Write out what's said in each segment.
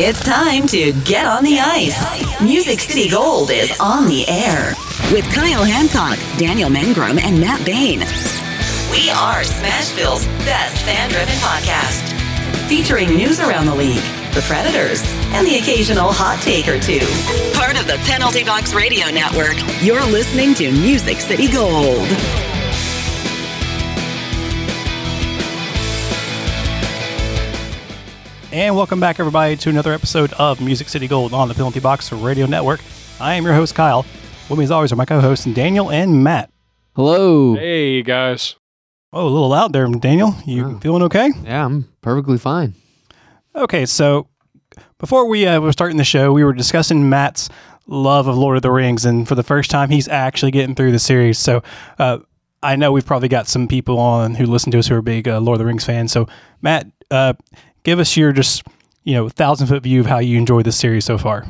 It's time to get on the ice. Music City Gold is on the air with Kyle Hancock, Daniel Mangrum, and Matt Bain. We are Smashville's best fan driven podcast, featuring news around the league, the Predators, and the occasional hot take or two. Part of the Penalty Box Radio Network, you're listening to Music City Gold. And welcome back, everybody, to another episode of Music City Gold on the Penalty Box Radio Network. I am your host, Kyle. With me, as always, are my co hosts, Daniel and Matt. Hello. Hey guys. Oh, a little loud there, Daniel. You Oh. feeling okay? Yeah, I'm perfectly fine. Okay, so before we uh, were starting the show, we were discussing Matt's love of Lord of the Rings, and for the first time, he's actually getting through the series. So uh, I know we've probably got some people on who listen to us who are big uh, Lord of the Rings fans. So Matt, uh, give us your just you know thousand foot view of how you enjoyed this series so far.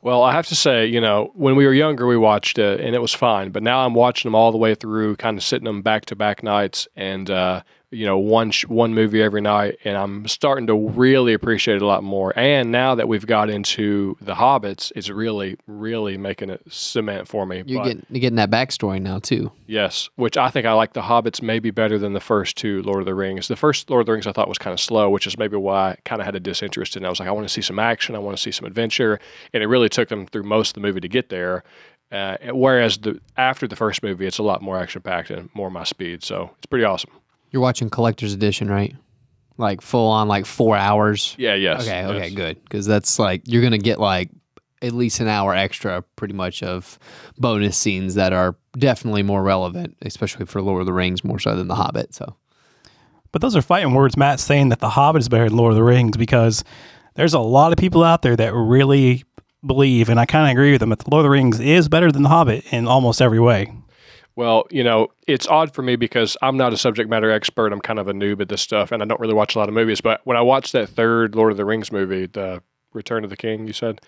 Well, I have to say, you know, when we were younger, we watched it and it was fine. But now I'm watching them all the way through, kind of sitting them back to back nights, and uh, you know, one sh- one movie every night, and I'm starting to really appreciate it a lot more. And now that we've got into the Hobbits, it's really, really making it cement for me. You're But- getting you're getting that backstory now too. Yes, which I think I like the Hobbits maybe better than the first two Lord of the Rings. The first Lord of the Rings I thought was kind of slow, which is maybe why I kind of had a disinterest in it. I was like, I want to see some action, I want to see some adventure, and it really took them through most of the movie to get there. Uh, whereas the after the first movie, it's a lot more action packed and more my speed. So it's pretty awesome. You're watching collector's edition, right? Like full on, like four hours. Yeah. Yes. Okay. Okay. yes. Good. Because that's like you're gonna get like at least an hour extra, pretty much of bonus scenes that are definitely more relevant, especially for Lord of the Rings, more so than The Hobbit. So But those are fighting words. Matt saying that The Hobbit is better than Lord of the Rings because there's a lot of people out there that really believe, and I kind of agree with them, that The Lord of the Rings is better than The Hobbit in almost every way. Well, you know, it's odd for me because I'm not a subject matter expert. I'm kind of a noob at this stuff, and I don't really watch a lot of movies. But when I watched that third Lord of the Rings movie, the Return of the King, you said,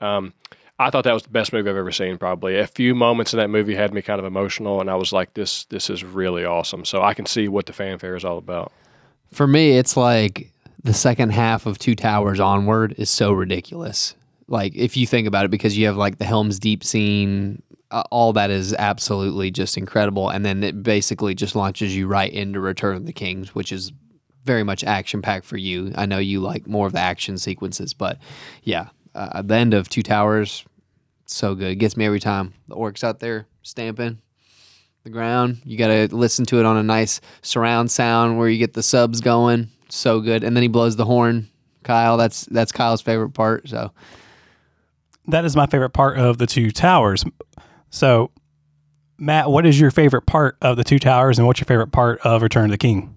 um, I thought that was the best movie I've ever seen. Probably a few moments in that movie had me kind of emotional, and I was like, "This, this is really awesome." So I can see what the fanfare is all about. for me, it's like the second half of Two Towers onward is so ridiculous. Like if you think about it, because you have like the Helm's Deep scene, all that is absolutely just incredible, and then it basically just launches you right into Return of the Kings, which is very much action packed for you. I know you like more of the action sequences, but yeah, uh, the end of Two Towers, so good. It gets me every time. The orcs out there stamping the ground. You got to listen to it on a nice surround sound where you get the subs going. So good. And then he blows the horn. Kyle, that's that's Kyle's favorite part. So That is my favorite part of the two towers. So, Matt, what is your favorite part of the two towers, and what's your favorite part of Return of the King?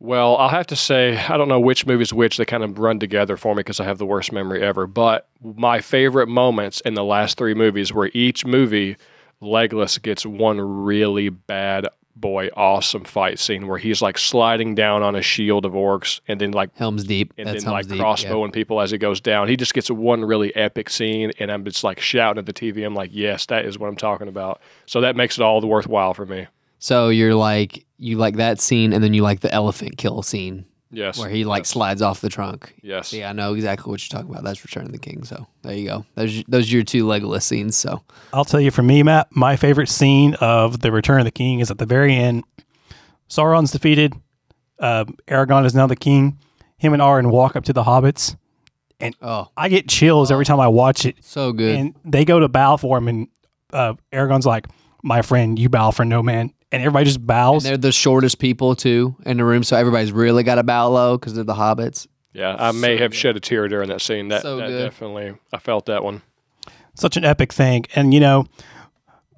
Well, I'll have to say, I don't know which movie's which. They kind of run together for me because I have the worst memory ever. But my favorite moments in the last three movies were each movie, Legolas gets one really bad boy awesome fight scene where he's like sliding down on a shield of orcs and then like Helm's Deep. and that's then like Deep. crossbowing people as he goes down. He just gets one really epic scene, and I'm just like shouting at the TV. I'm like, yes, that is what I'm talking about. So that makes it all the worthwhile for me. So you're like you like that scene, and then you like the elephant kill scene Yes, where he like yes, slides off the trunk. yes. Yeah, I know exactly what you're talking about. That's Return of the King. So there you go. Those those are your two Legolas scenes. So I'll tell you, for me, Matt, my favorite scene of the Return of the King is at the very end. Sauron's defeated. Uh, Aragorn is now the king. Him and Arwen walk up to the hobbits. And oh, I get chills every time I watch it. so good. And they go to bow for him, and uh, Aragorn's like, "My friend, you bow for no man," and everybody just And bows. they're the shortest people too in the room, so everybody's really got to bow low because they're the hobbits. Yeah, I may have shed a tear during that scene. That, So that good. definitely, I felt that one. Such an epic thing, and you know,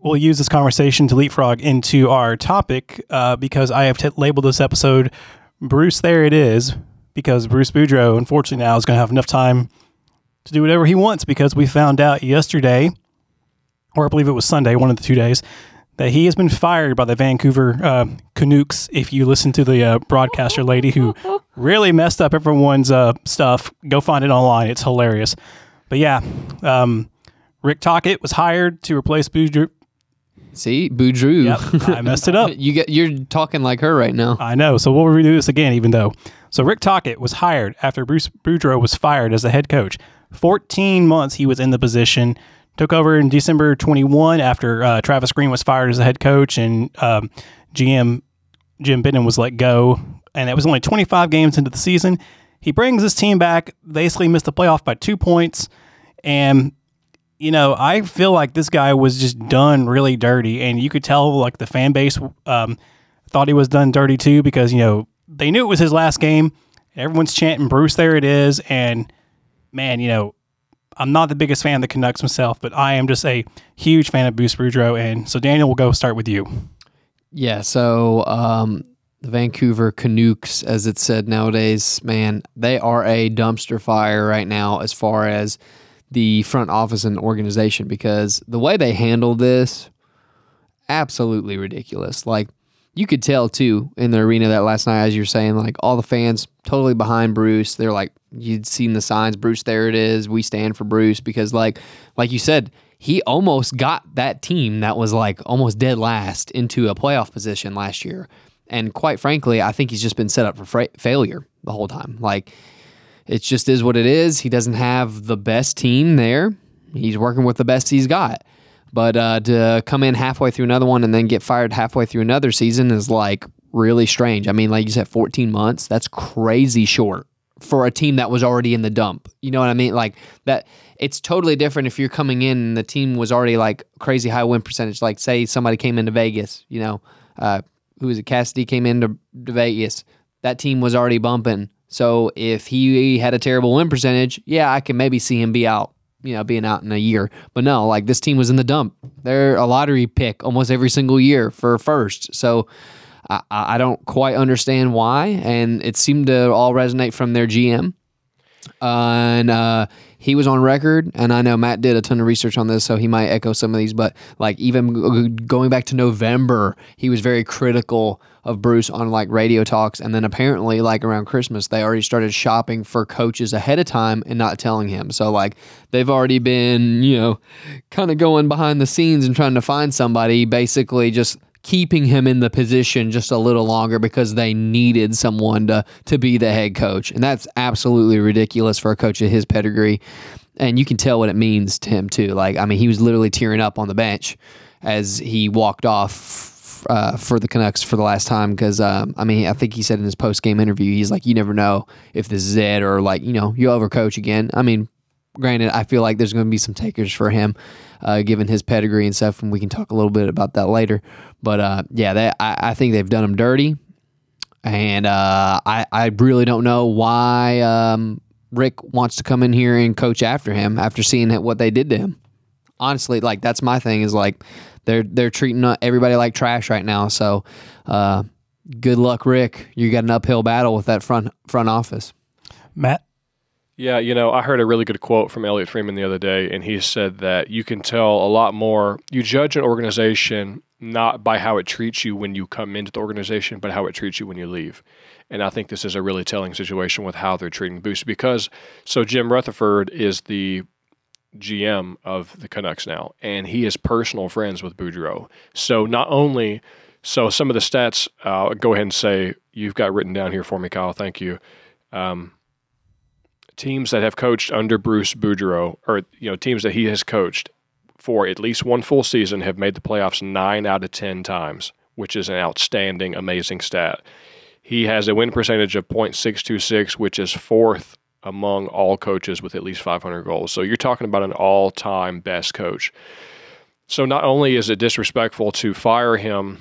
we'll use this conversation to leapfrog into our topic uh, because I have t- labeled this episode "Bruce." There it is, because Bruce Boudreau, unfortunately, now is going to have enough time to do whatever he wants because we found out yesterday, or I believe it was Sunday, one of the two days, that he has been fired by the Vancouver uh, Canucks. If you listen to the uh, broadcaster lady who really messed up everyone's uh, stuff, go find it online. It's hilarious. But yeah, um, Rick Tocchet was hired to replace Boudreau. See, Boudreaux. Yep, I messed it up. you get you're talking like her right now. I know. So we'll redo this again, even though. So Rick Tocchet was hired after Bruce Boudreau was fired as the head coach. 14 months he was in the position. Took over in December 21 after uh, Travis Green was fired as the head coach and um, GM Jim Benning was let go. And it was only 25 games into the season. He brings his team back, They basically missed the playoff by two points. And, you know, I feel like this guy was just done really dirty. And you could tell, like, the fan base um, thought he was done dirty too because, you know, they knew it was his last game. Everyone's chanting, Bruce, there it is. And, man, you know, I'm not the biggest fan of the Canucks myself, but I am just a huge fan of Bruce Boudreau. And so, Daniel, we'll go start with you. Yeah, so um, the Vancouver Canucks, as it's said nowadays, man, they are a dumpster fire right now as far as the front office and organization because the way they handled this, absolutely ridiculous. Like you could tell too in the arena that last night, as you're saying, like all the fans totally behind Bruce. They're like, you'd seen the signs, Bruce, there it is. We stand for Bruce because, like, like you said, he almost got that team that was like almost dead last into a playoff position last year. And quite frankly, I think he's just been set up for fra- failure the whole time. Like, it just is what it is. He doesn't have the best team there. He's working with the best he's got. But uh, to come in halfway through another one and then get fired halfway through another season is like really strange. I mean, like you said, 14 months, that's crazy short for a team that was already in the dump. You know what I mean? Like that it's totally different if you're coming in and the team was already like crazy high win percentage. Like say somebody came into Vegas, you know, uh, who was it? Cassidy came into to Vegas. That team was already bumping. So if he had a terrible win percentage, yeah, I can maybe see him be out, you know, being out in a year. But no, like this team was in the dump. They're a lottery pick almost every single year for first. So I, I don't quite understand why, and it seemed to all resonate from their GM. Uh, and uh, he was on record, and I know Matt did a ton of research on this, so he might echo some of these. But like even going back to November, he was very critical of Bruce on like radio talks, and then apparently like around Christmas, they already started shopping for coaches ahead of time and not telling him. So like they've already been you know kind of going behind the scenes and trying to find somebody, basically just keeping him in the position just a little longer because they needed someone to to be the head coach. And that's absolutely ridiculous for a coach of his pedigree. And you can tell what it means to him too. Like I mean, he was literally tearing up on the bench as he walked off uh, for the Canucks for the last time because um, I mean I think he said in his post game interview he's like you never know if this is it or like you know you overcoach again. I mean, granted I feel like there's going to be some takers for him uh, given his pedigree and stuff, and we can talk a little bit about that later. But uh, yeah, they, I, I, think they've done him dirty, and uh, I I really don't know why um, Rick wants to come in here and coach after him after seeing what they did to him. Honestly, like that's my thing is like they're they're treating everybody like trash right now. So uh, good luck, Rick. You got an uphill battle with that front front office. Matt. Yeah, you know, I heard a really good quote from Elliotte Friedman the other day, and he said that you can tell a lot more. You judge an organization not by how it treats you when you come into the organization, but how it treats you when you leave. And I think this is a really telling situation with how they're treating Boost because so Jim Rutherford is the GM of the Canucks now, and he is personal friends with Boudreau. So not only so some of the stats, uh, go ahead and say you've got written down here for me, Kyle. Thank you. Um, teams that have coached under Bruce Boudreau, or you know teams that he has coached for at least one full season, have made the playoffs nine out of ten times, which is an outstanding, amazing stat. He has a win percentage of .626, which is fourth among all coaches with at least 500 goals. So you're talking about an all-time best coach. So not only is it disrespectful to fire him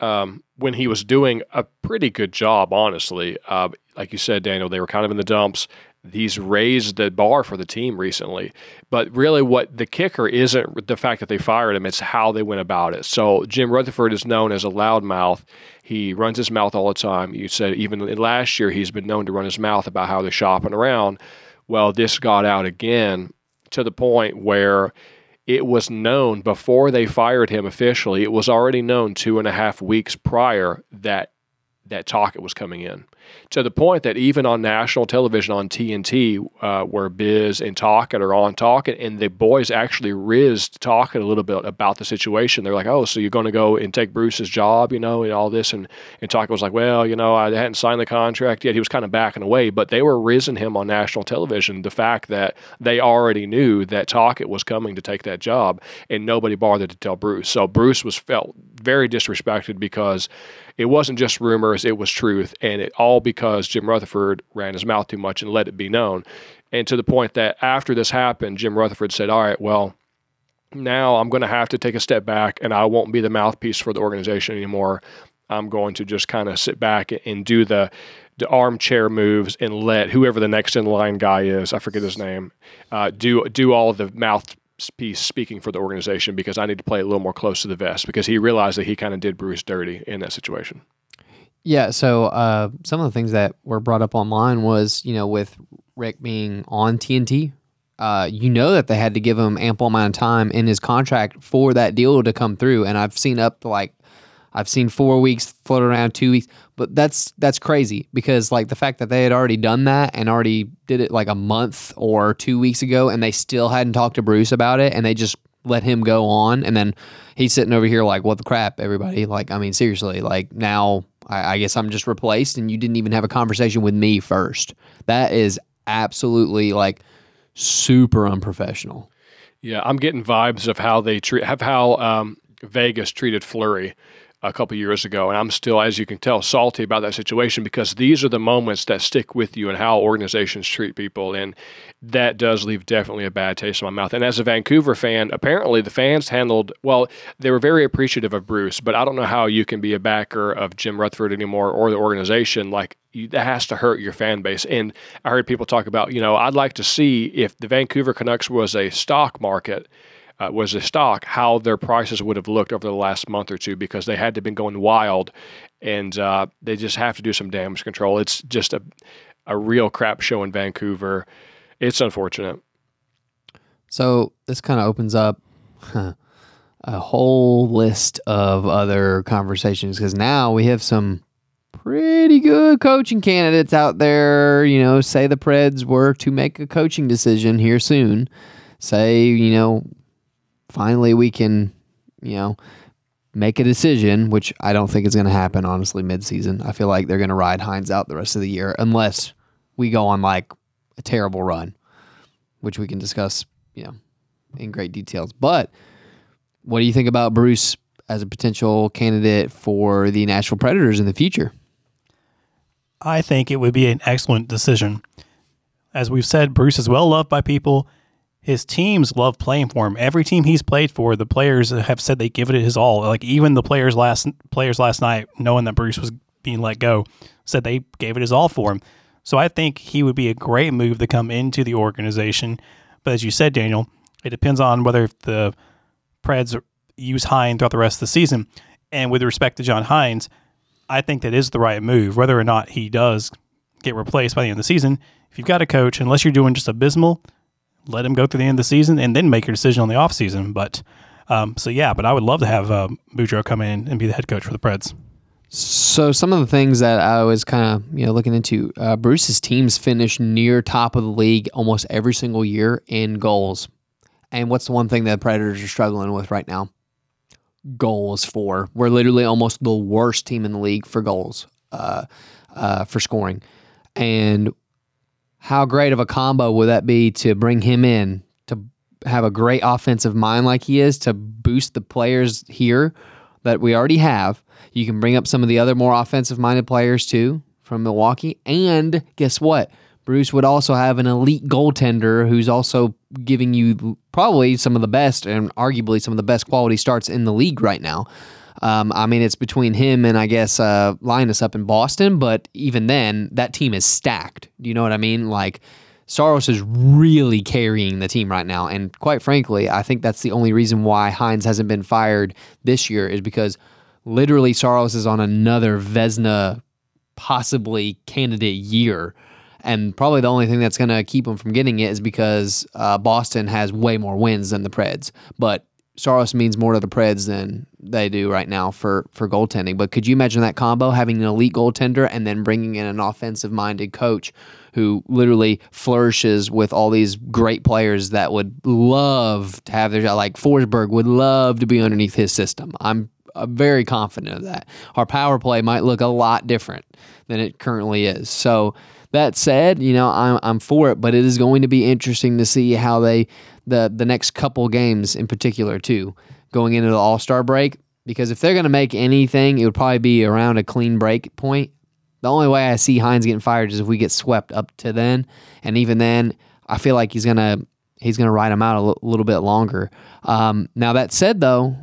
um, when he was doing a pretty good job, honestly. Uh, like you said, Daniel, they were kind of in the dumps. He's raised the bar for the team recently. But really, what the kicker isn't the fact that they fired him, it's how they went about it. So, Jim Rutherford is known as a loudmouth. He runs his mouth all the time. You said even last year, he's been known to run his mouth about how they're shopping around. Well, this got out again to the point where it was known before they fired him officially. It was already known two and a half weeks prior that that Tocchet was coming in. To the point that even on national television on TNT, uh, where Biz and Tocchet are on talking, and the boys actually rizzed talking a little bit about the situation. They're like, "Oh, so you're going to go and take Bruce's job, you know, and all this?" And and Tocchet was like, "Well, you know, I hadn't signed the contract yet." He was kind of backing away, but they were rizzing him on national television. The fact that they already knew that Tocchet was coming to take that job, and nobody bothered to tell Bruce. So Bruce was felt very disrespected because it wasn't just rumors, it was truth. And it all because Jim Rutherford ran his mouth too much and let it be known. And to the point that after this happened, Jim Rutherford said, All right, well, now I'm going to have to take a step back and I won't be the mouthpiece for the organization anymore. I'm going to just kind of sit back and do the the armchair moves and let whoever the next in line guy is, I forget his name, uh, do do all the mouth piece speaking for the organization because I need to play a little more close to the vest because he realized that he kind of did Bruce dirty in that situation. Yeah. So uh, some of the things that were brought up online was, you know, with Rick being on TNT, uh, you know that they had to give him ample amount of time in his contract for that deal to come through. And I've seen up to like I've seen four weeks float around, two weeks, but that's that's crazy because like the fact that they had already done that and already did it like a month or two weeks ago, and they still hadn't talked to Bruce about it, and they just let him go on, and then he's sitting over here like, what the crap, everybody? Like, I mean, seriously, like now I, I guess I'm just replaced, and you didn't even have a conversation with me first. That is absolutely like super unprofessional. Yeah, I'm getting vibes of how they treat, have how um, Vegas treated Fleury a couple years ago, and I'm still, as you can tell, salty about that situation because these are the moments that stick with you and how organizations treat people, and that does leave definitely a bad taste in my mouth. And as a Vancouver fan, apparently the fans handled well. They were very appreciative of Bruce, but I don't know how you can be a backer of Jim Rutherford anymore or the organization. Like you, that has to hurt your fan base. And I heard people talk about, you know, I'd like to see if the Vancouver Canucks was a stock market uh, was a stock, how their prices would have looked over the last month or two because they had to been going wild, and uh, they just have to do some damage control. It's just a a real crap show in Vancouver. It's unfortunate. So this kind of opens up a whole list of other conversations because now we have some pretty good coaching candidates out there. You know, say the Preds were to make a coaching decision here soon. Say, you know, finally we can, you know, make a decision, which I don't think is going to happen, honestly, midseason. I feel like they're going to ride Hynes out the rest of the year unless we go on like a terrible run, which we can discuss, you know, in great details. But what do you think about Bruce as a potential candidate for the Nashville Predators in the future? I think it would be an excellent decision. As we've said, Bruce is well loved by people his teams love playing for him. Every team he's played for, the players have said they give it his all. Like even the players last players last night, knowing that Bruce was being let go, said they gave it his all for him. So I think he would be a great move to come into the organization. But as you said, Daniel, it depends on whether the Preds use Hynes throughout the rest of the season. And with respect to John Hynes, I think that is the right move. Whether or not he does get replaced by the end of the season, if you've got a coach, unless you're doing just abysmal, let him go through the end of the season and then make your decision on the offseason. But um, so yeah, but I would love to have uh, Boudreau come in and be the head coach for the Preds. So some of the things that I was kind of you know looking into, uh, Bruce's teams finish near top of the league almost every single year in goals. And what's the one thing that Predators are struggling with right now? Goals for. We're literally almost the worst team in the league for goals, uh, uh, for scoring. And how great of a combo would that be to bring him in to have a great offensive mind like he is to boost the players here that we already have. You can bring up some of the other more offensive minded players too from Milwaukee. And guess what? Bruce would also have an elite goaltender who's also giving you probably some of the best and arguably some of the best quality starts in the league right now. Um, I mean, it's between him and I guess uh, Linus up in Boston, but even then, that team is stacked. Do you know what I mean? Like, Saros is really carrying the team right now. And quite frankly, I think that's the only reason why Hynes hasn't been fired this year is because literally Saros is on another Vezina possibly candidate year. And probably the only thing that's going to keep him from getting it is because uh, Boston has way more wins than the Preds. But Saros means more to the Preds than they do right now for for goaltending. But could you imagine that combo having an elite goaltender and then bringing in an offensive minded coach who literally flourishes with all these great players that would love to have their job? Like Forsberg would love to be underneath his system. I'm very confident of that. Our power play might look a lot different than it currently is. So that said, you know, I'm I'm for it, but it is going to be interesting to see how they the the next couple games in particular too, going into the All Star break. Because if they're going to make anything, it would probably be around a clean break point. The only way I see Hynes getting fired is if we get swept up to then, and even then, I feel like he's gonna he's gonna ride him out a l- little bit longer. Um, now that said, though,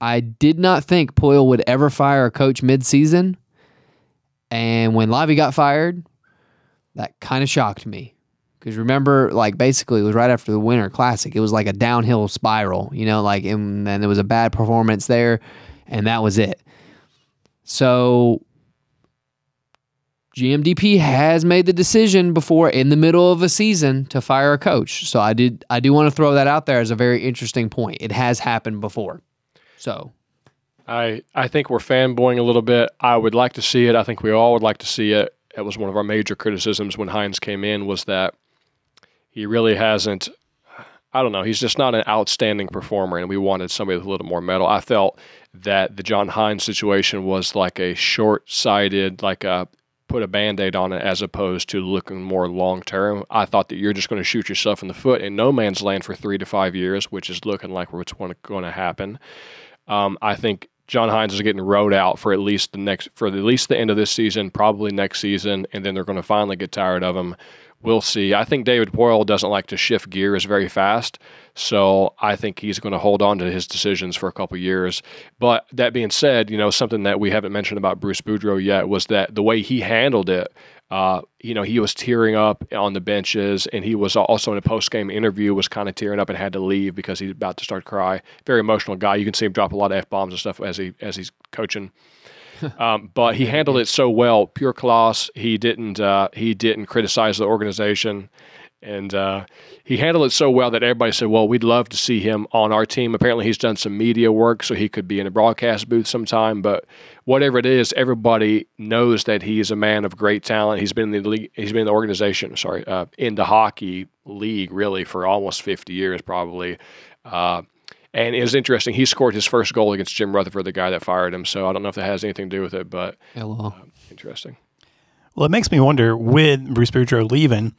I did not think Poile would ever fire a coach mid-season, and when Lavi got fired, that kind of shocked me. Because remember, like basically, it was right after the Winter Classic. It was like a downhill spiral, you know, like, and then there was a bad performance there, and that was it. So, GMDP has made the decision before in the middle of a season to fire a coach. So I did, I do want to throw that out there as a very interesting point. It has happened before. So I I think we're fanboying a little bit. I would like to see it. I think we all would like to see it. It was one of our major criticisms when Hynes came in was that he really hasn't. I don't know. He's just not an outstanding performer, and we wanted somebody with a little more metal. I felt that the John Hynes situation was like a short-sighted, like a put a band-aid on it as opposed to looking more long-term. I thought that you're just going to shoot yourself in the foot in no man's land for three to five years, which is looking like what's going to happen. Um, I think John Hynes is getting rode out for at least the next for at least the end of this season, probably next season, and then they're going to finally get tired of him. We'll see. I think David Poile doesn't like to shift gears very fast, so I think he's going to hold on to his decisions for a couple years. But that being said, you know something that we haven't mentioned about Bruce Boudreau yet was that the way he handled it uh, you know, he was tearing up on the benches, and he was also in a post game interview was kind of tearing up and had to leave because he's about to start cry. Very emotional guy. You can see him drop a lot of f bombs and stuff as he as he's coaching. um, but he handled it so well, pure class. He didn't uh, he didn't criticize the organization, and uh, he handled it so well that everybody said, "Well, we'd love to see him on our team." Apparently, he's done some media work, so he could be in a broadcast booth sometime. But whatever it is, everybody knows that he is a man of great talent. He's been in the league, he's been in the organization, sorry, uh, in the hockey league really for almost 50 years, probably. Uh, and it was interesting. He scored his first goal against Jim Rutherford, the guy that fired him. So I don't know if that has anything to do with it, but uh, interesting. Well, it makes me wonder with Bruce Boudreau leaving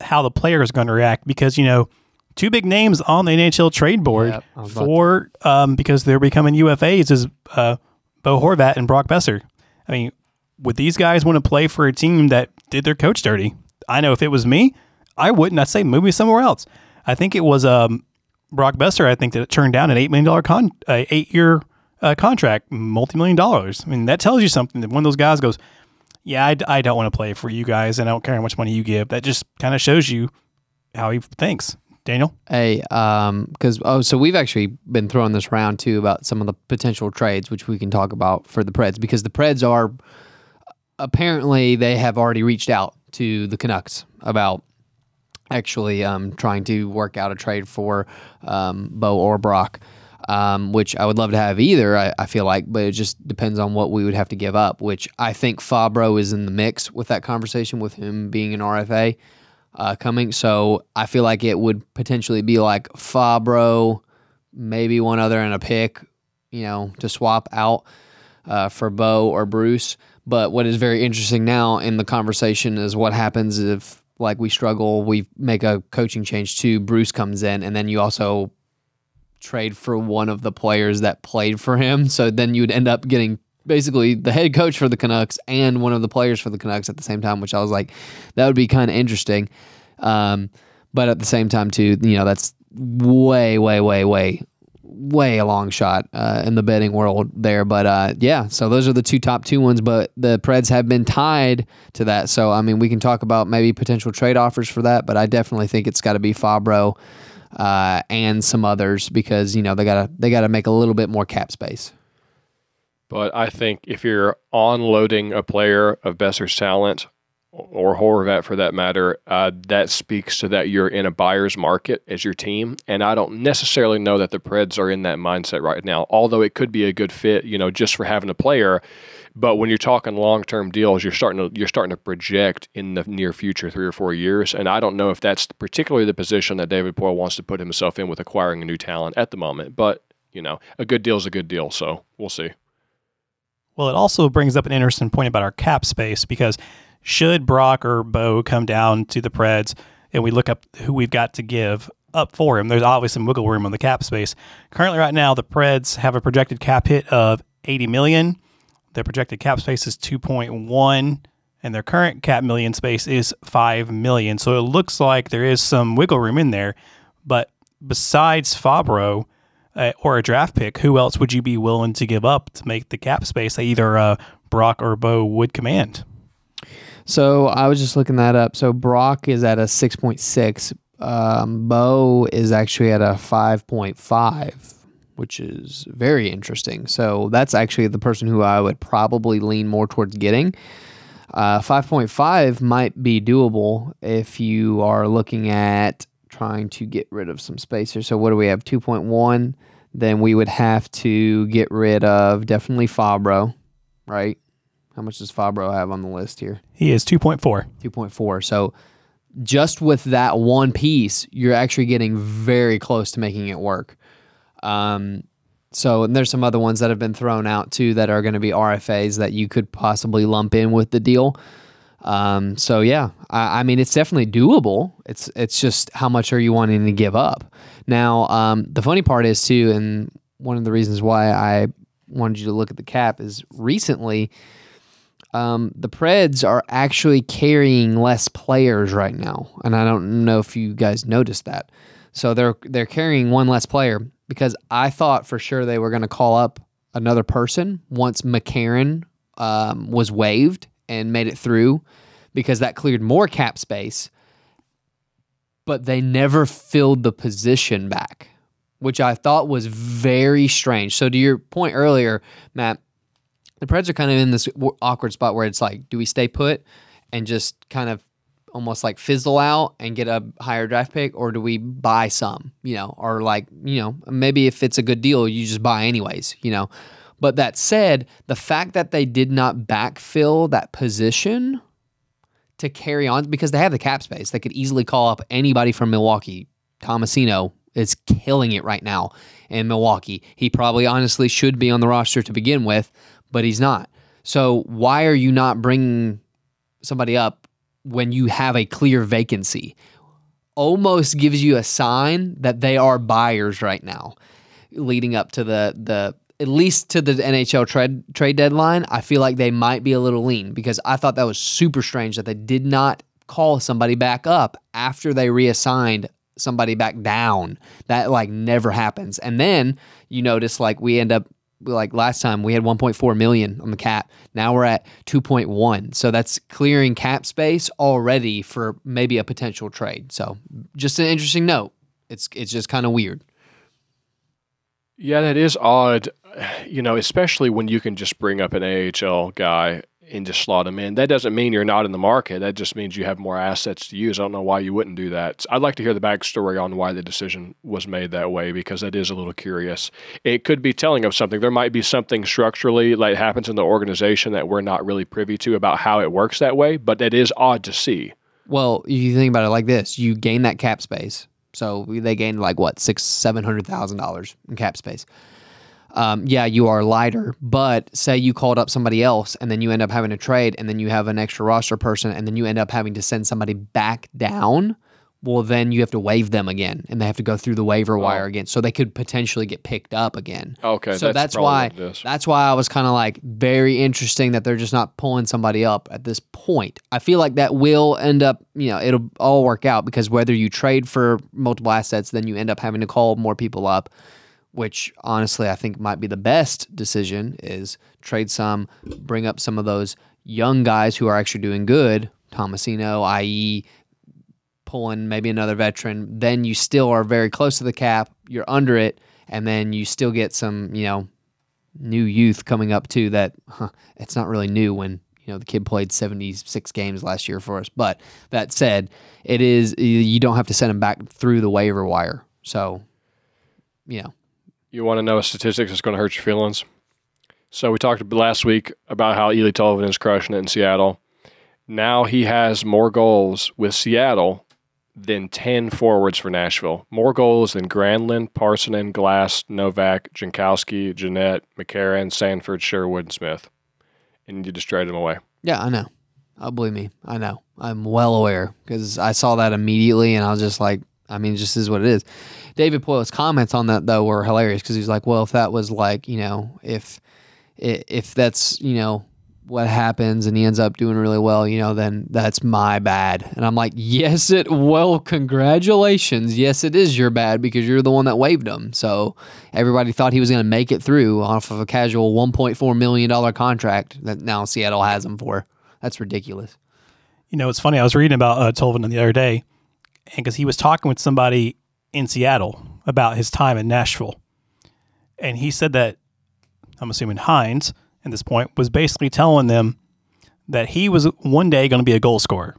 how the player is going to react because you know two big names on the NHL trade board yep, for um, because they're becoming UFAs is uh, Bo Horvat and Brock Boeser. I mean, would these guys want to play for a team that did their coach dirty? I know if it was me, I wouldn't. I'd say move me somewhere else. I think it was um, Brock Boeser. I think that turned down an eight million dollar con uh, eight year uh, contract, multi million dollars. I mean, that tells you something. That one of those guys goes, yeah, I, I don't want to play for you guys, and I don't care how much money you give. That just kind of shows you how he thinks. Daniel? Hey, um, because oh, so we've actually been throwing this around too about some of the potential trades, which we can talk about for the Preds, because the Preds are apparently they have already reached out to the Canucks about actually um, trying to work out a trade for um, Bo or Brock um, which I would love to have either. I, I, feel like, but it just depends on what we would have to give up. Which I think Fabbro is in the mix with that conversation with him being an RFA uh, coming. So I feel like it would potentially be like Fabbro, maybe one other and a pick, you know, to swap out uh, for Bo or Bruce. But what is very interesting now in the conversation is what happens if like we struggle, we make a coaching change to Bruce comes in, and then you also trade for one of the players that played for him. So then you would end up getting basically the head coach for the Canucks and one of the players for the Canucks at the same time, which I was like, that would be kind of interesting. Um, but at the same time, too, you know, that's way, way, way, way, way a long shot uh, in the betting world there. But uh, yeah, so those are the two top two ones. But the Preds have been tied to that. So I mean, we can talk about maybe potential trade offers for that. But I definitely think it's got to be Fabbro uh, and some others because you know they gotta they gotta make a little bit more cap space. But I think if you're onloading a player of Boeser's talent or Horvat for that matter, uh, that speaks to that you're in a buyer's market as your team. And I don't necessarily know that the Preds are in that mindset right now, although it could be a good fit, you know, just for having a player. But when you're talking long term deals, you're starting to you're starting to project in the near future, three or four years. And I don't know if that's particularly the position that David Poile wants to put himself in with acquiring a new talent at the moment. But you know, a good deal is a good deal. So we'll see. Well, it also brings up an interesting point about our cap space because should Brock or Bo come down to the Preds and we look up who we've got to give up for him, there's obviously some wiggle room on the cap space. Currently, right now, the Preds have a projected cap hit of 80 million. Their projected cap space is 2.1, and their current cap million space is 5 million. So it looks like there is some wiggle room in there. But besides Fabbro uh, or a draft pick, who else would you be willing to give up to make the cap space that either uh, Brock or Bo would command? So I was just looking that up. So Brock is at a 6.6. Um, Bo is actually at a 5.5, which is very interesting. So that's actually the person who I would probably lean more towards getting. Uh, 5.5 might be doable if you are looking at trying to get rid of some space here. So what do we have? 2.1. Then we would have to get rid of definitely Fabbro, right? How much does Fabbro have on the list here? He is 2.4. 2.4. So just with that one piece, you're actually getting very close to making it work. Um, so and there's some other ones that have been thrown out too that are going to be RFAs that you could possibly lump in with the deal. Um, so yeah, I, I, mean it's definitely doable. It's it's just how much are you wanting to give up? Now, um, the funny part is too, and one of the reasons why I wanted you to look at the cap is recently. Um, the Preds are actually carrying less players right now, and I don't know if you guys noticed that. So they're they're carrying one less player because I thought for sure they were going to call up another person once McCarron um, was waived and made it through because that cleared more cap space. But they never filled the position back, which I thought was very strange. So, to your point earlier, Matt, the Preds are kind of in this awkward spot where it's like, do we stay put and just kind of almost like fizzle out and get a higher draft pick, or do we buy some, you know, or like, you know, maybe if it's a good deal, you just buy anyways, you know? But that said, the fact that they did not backfill that position to carry on because they have the cap space, they could easily call up anybody from Milwaukee. Tomasino is killing it right now in Milwaukee. He probably honestly should be on the roster to begin with, but he's not. So why are you not bringing somebody up when you have a clear vacancy? Almost gives you a sign that they are buyers right now leading up to the the at least to the NHL trade trade deadline, I feel like they might be a little lean because I thought that was super strange that they did not call somebody back up after they reassigned somebody back down. That like never happens. And then you notice like we end up like last time we had 1.4 million on the cap. Now we're at 2.1. So that's clearing cap space already for maybe a potential trade. So just an interesting note. It's it's just kind of weird. Yeah, that is odd. You know, especially when you can just bring up an AHL guy and just slot them in. That doesn't mean you're not in the market. That just means you have more assets to use. I don't know why you wouldn't do that. I'd like to hear the backstory on why the decision was made that way because that is a little curious. It could be telling of something. There might be something structurally like happens in the organization that we're not really privy to about how it works that way, but that is odd to see. Well, if you think about it like this: you gain that cap space so they gained like what six, seven hundred thousand dollars in cap space. Um, yeah, you are lighter, but say you called up somebody else and then you end up having to trade and then you have an extra roster person and then you end up having to send somebody back down well, then you have to waive them again, and they have to go through the waiver oh. wire again. So they could potentially get picked up again. Okay, so that's, that's why that's why I was kind of like very interesting that they're just not pulling somebody up at this point. I feel like that will end up, you know, it'll all work out because whether you trade for multiple assets, then you end up having to call more people up. Which honestly, I think might be the best decision is trade some, bring up some of those young guys who are actually doing good. Tomasino, i.e., pulling maybe another veteran, then you still are very close to the cap. You're under it, and then you still get some, you know, new youth coming up too. That huh, it's not really new when You know, the kid played 76 games last year for us. But that said, it is you don't have to send him back through the waiver wire. So, you know, You want to know a statistic that's going to hurt your feelings? So we talked last week about how Eeli Tolvanen is crushing it in Seattle. Now he has more goals with Seattle than 10 forwards for Nashville. More goals than Granlund, Parssinen, Glass, Novak, Jankowski, Jeannot, McCarron, Sanford, Sherwood, and Smith. And you just traded him away. yeah, I know. Oh, believe me, I know. I'm well aware because I saw that immediately and I was just like, I mean, just is what it is. David Poile's comments on that though were hilarious because he's like, well, if that was like, you know, if if that's you know what happens and he ends up doing really well, you know, then that's my bad. And I'm like, yes, it well, congratulations. Yes, it is your bad because you're the one that waived him. So everybody thought he was going to make it through off of a casual 1.4 million dollar contract that now Seattle has him for. That's ridiculous. You know, it's funny. I was reading about uh, Tolvanen the other day, and because he was talking with somebody in Seattle about his time in Nashville, and he said that I'm assuming Hynes at this point was basically telling them that he was one day going to be a goal scorer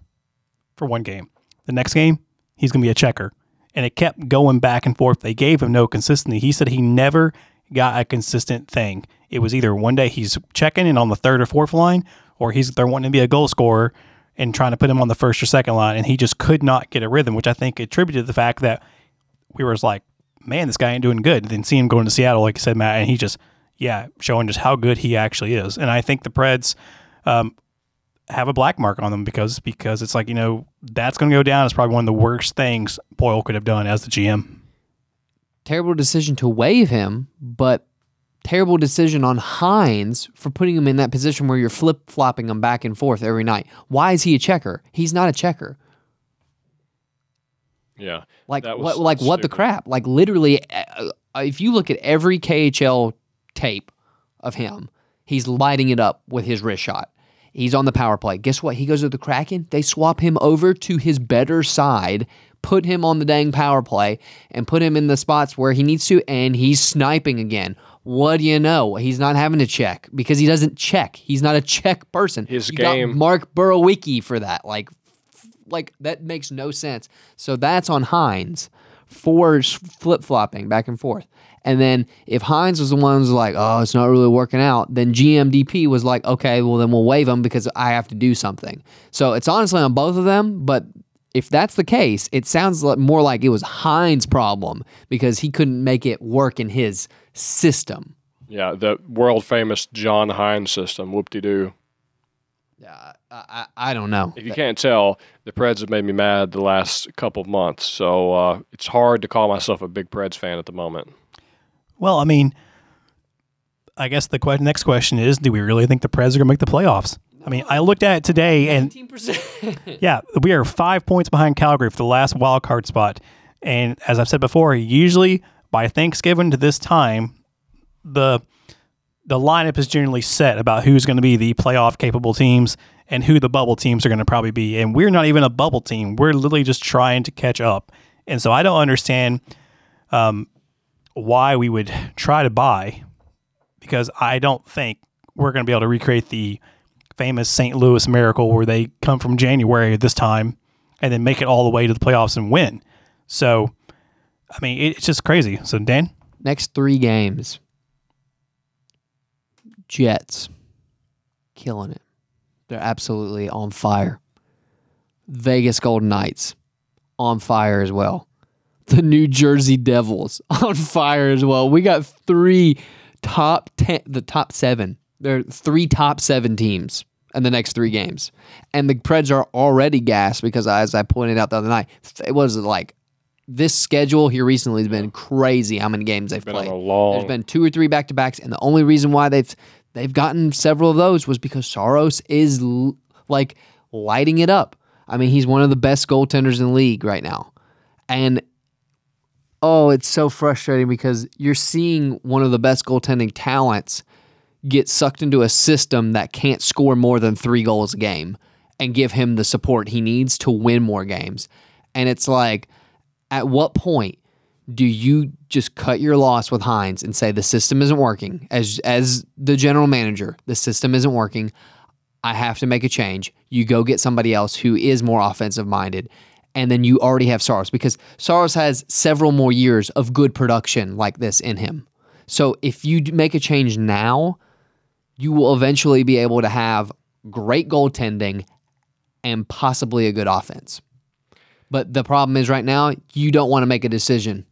for one game. The next game, he's going to be a checker, and it kept going back and forth. They gave him no consistency. He said he never got a consistent thing. It was either one day he's checking and on the third or fourth line, or he's they're wanting to be a goal scorer and trying to put him on the first or second line, and he just could not get a rhythm, which I think attributed to the fact that we were like, man, this guy ain't doing good. Then see him going to Seattle, like you said, Matt, and he just, yeah, showing just how good he actually is. And I think the Preds um, have a black mark on them because because it's like you know that's going to go down as probably one of the worst things Poile could have done as the GM. Terrible decision to waive him, but terrible decision on Hynes for putting him in that position where you're flip flopping him back and forth every night. Why is he a checker? He's not a checker. Yeah. Like That what? Like what the crap? Like literally, uh, uh, if you look at every KHL tape of him, he's lighting it up with his wrist shot. He's on the power play. Guess what? He goes to the Kraken. They swap him over to his better side, put him on the dang power play, and put him in the spots where he needs to, and he's sniping again. What do you know? He's not having to check because he doesn't check. He's not a check person. His You got game- Mark Borowiecki for that. Like like that makes no sense. So that's on Hynes for flip flopping back and forth. And then if Hynes was the one who's like, oh, it's not really working out, then GMDP was like, okay, well then we'll waive him because I have to do something. So it's honestly on both of them, but if that's the case, it sounds more like it was Hynes' problem because he couldn't make it work in his system. Yeah. The world famous John Hynes system. Whoop de doo. Uh, I, I, I don't know. If you can't tell, the Preds have made me mad the last couple of months. So uh, it's hard to call myself a big Preds fan at the moment. Well, I mean, I guess the que- next question is: Do we really think the Preds are going to make the playoffs? I mean, I looked at it today, and 18%. yeah, we are five points behind Calgary for the last wild card spot. And as I've said before, usually by Thanksgiving to this time, the the lineup is generally set about who's going to be the playoff capable teams and who the bubble teams are going to probably be. And we're not even a bubble team. We're literally just trying to catch up. And so I don't understand um, why we would try to buy because I don't think we're going to be able to recreate the famous St. Louis miracle where they come from January at this time and then make it all the way to the playoffs and win. So, I mean, it's just crazy. So, Dan, Next three games Jets, killing it. They're absolutely on fire. Vegas Golden Knights, on fire as well. The New Jersey Devils, on fire as well. We got three top 10, the top seven. There are three top seven teams in the next three games. And the Preds are already gassed because, as I pointed out the other night, it was like this schedule here recently has been crazy how many games they've Been played. long. There's been two or three back to backs, and the only reason why they've they've gotten several of those was because Saros is l- like lighting it up. I mean, he's one of the best goaltenders in the league right now, and oh, it's so frustrating because you're seeing one of the best goaltending talents get sucked into a system that can't score more than three goals a game and give him the support he needs to win more games. And it's like, at what point do you just cut your loss with Hynes and say the system isn't working as as the general manager, the system isn't working. I have to make a change. You go get somebody else who is more offensive minded. And then you already have Saros because Saros has several more years of good production like this in him. So if you make a change now, you will eventually be able to have great goaltending and possibly a good offense. But the problem is right now you don't want to make a decision.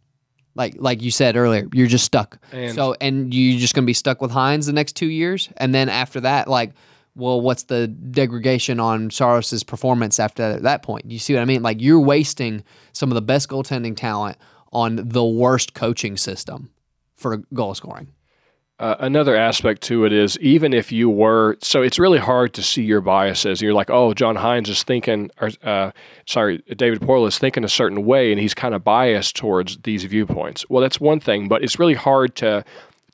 Like like you said earlier, you're just stuck. And- so and you're just gonna be stuck with Hynes the next two years, and then after that, like, well, what's the degradation on Saros's performance after that point? You see what I mean? Like you're wasting some of the best goaltending talent on the worst coaching system for goal scoring. Uh, another aspect to it is even if you were so it's really hard to see your biases. You're like oh John Hynes is thinking or uh, sorry David Poile is thinking a certain way and he's kind of biased towards these viewpoints. Well that's one thing but it's really hard to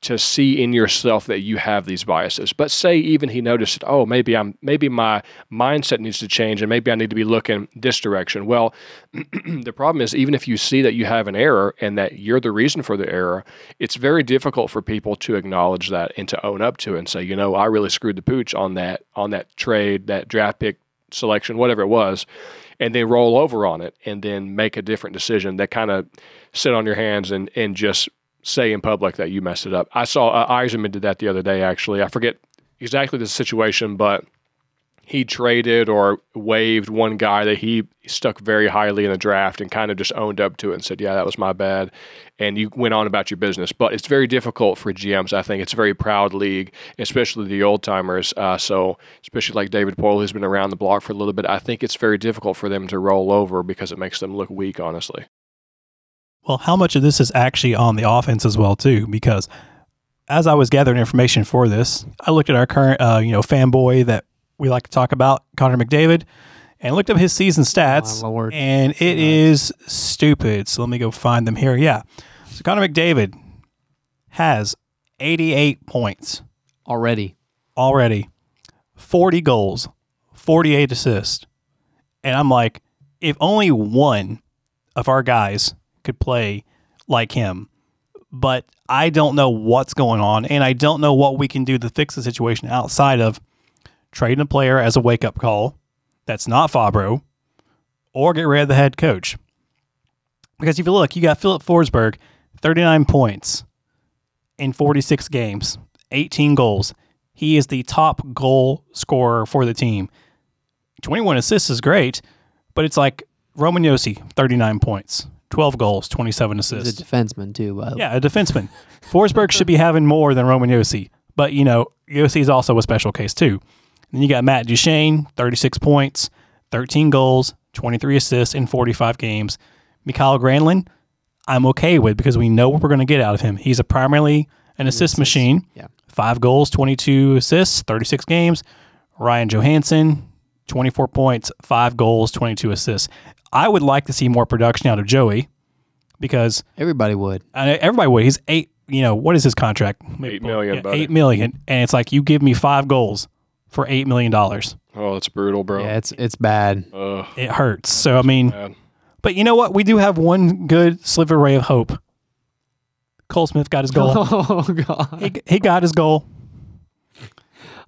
to see in yourself that you have these biases. But say even he noticed oh maybe i'm maybe my mindset needs to change and maybe i need to be looking this direction. Well the problem is even if you see that you have an error and that you're the reason for the error it's very difficult for people to acknowledge that and to own up to it and say you know i really screwed the pooch on that on that trade that draft pick selection whatever it was and then roll over on it and then make a different decision that kind of sit on your hands and and just say in public that you messed it up i saw uh, Yzerman did that the other day actually i forget exactly the situation but he traded or waived one guy that he stuck very highly in the draft and kind of just owned up to it and said, "Yeah, that was my bad," and you went on about your business. But it's very difficult for GMs. I think it's a very proud league, especially the old timers. Uh, so, especially like David Poile, who's been around the block for a little bit, I think it's very difficult for them to roll over because it makes them look weak. Honestly, Well, how much of this is actually on the offense as well, too? Because as I was gathering information for this, I looked at our current, uh, you know, fanboy that we like to talk about, Connor McDavid, and looked up his season stats, lord. and it is stupid. So let me go find them here. Yeah, so Connor McDavid has 88 points Already. already, 40 goals, 48 assists, and I'm like, if only one of our guys could play like him, but I don't know what's going on, and I don't know what we can do to fix the situation outside of trading a player as a wake up call that's not Fabbro, or get rid of the head coach. Because if you look, you got Filip Forsberg, 39 points in 46 games, 18 goals. He is the top goal scorer for the team. 21 assists is great, but it's like Roman Josi, 39 points, 12 goals, 27 He's assists. a defenseman too, by the way. Yeah, a defenseman. Forsberg should be having more than Roman Josi, but you know Josi is also a special case too. Then you got Matt Duchene, 36 points, 13 goals, 23 assists in 45 games. Mikael Granlund, I'm okay with because we know what we're going to get out of him. He's a primarily an assist machine. Yeah. Five goals, 22 assists, 36 games. Ryan Johansen, 24 points, five goals, 22 assists. I would like to see more production out of Joey because Everybody would. everybody would. He's eight. You know what is his contract? Eight million, Yeah, buddy. eight million, and it's like you give me five goals for eight million dollars. oh, that's brutal, bro. Yeah, it's it's bad. Ugh, It hurts. So I mean, man. but you know what? We do have one good sliver ray of hope. Cole Smith got his goal. Oh god. he, he got his goal.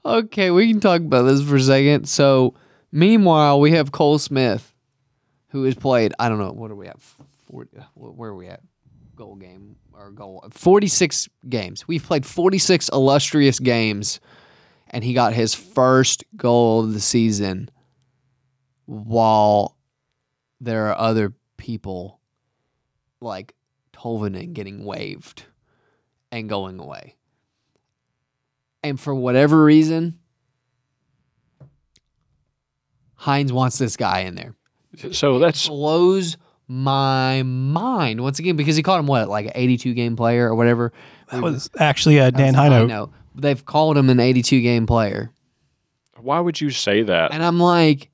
Okay, we can talk about this for a second. So, meanwhile, we have Cole Smith, who has played. I don't know what are we at? Forty. Where are we at? Goal game or goal? Forty-six games. We've played forty-six illustrious games, and he got his first goal of the season. While there are other people like Tolvanen getting waived and going away. And for whatever reason, Hynes wants this guy in there. So that's Blows my mind once again because he called him what, like an 82 game player or whatever. That was actually uh, Dan I Hino. know. They've called him an 82 game player. why would you say that? And I'm like,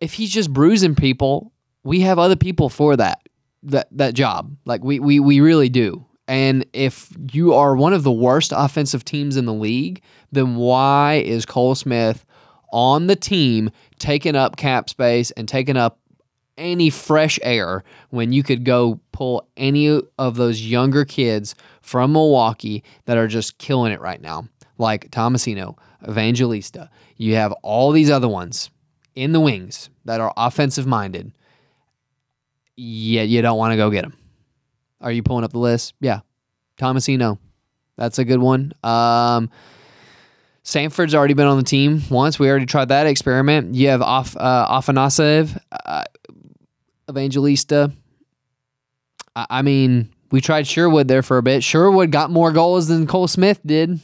if he's just bruising people, we have other people for that that that job. Like we we we really do. And if you are one of the worst offensive teams in the league, then why is Cole Smith on the team taking up cap space and taking up any fresh air when you could go pull any of those younger kids from Milwaukee that are just killing it right now, like Tomasino, Evangelista. You have all these other ones in the wings that are offensive minded. Yet you don't want to go get them. Are you pulling up the list? Yeah. Tomasino. That's a good one. Um, Sanford's already been on the team once. We already tried that experiment. You have off uh, Afanasyev, uh, Evangelista. I, I mean, we tried Sherwood there for a bit. Sherwood got more goals than Cole Smith did.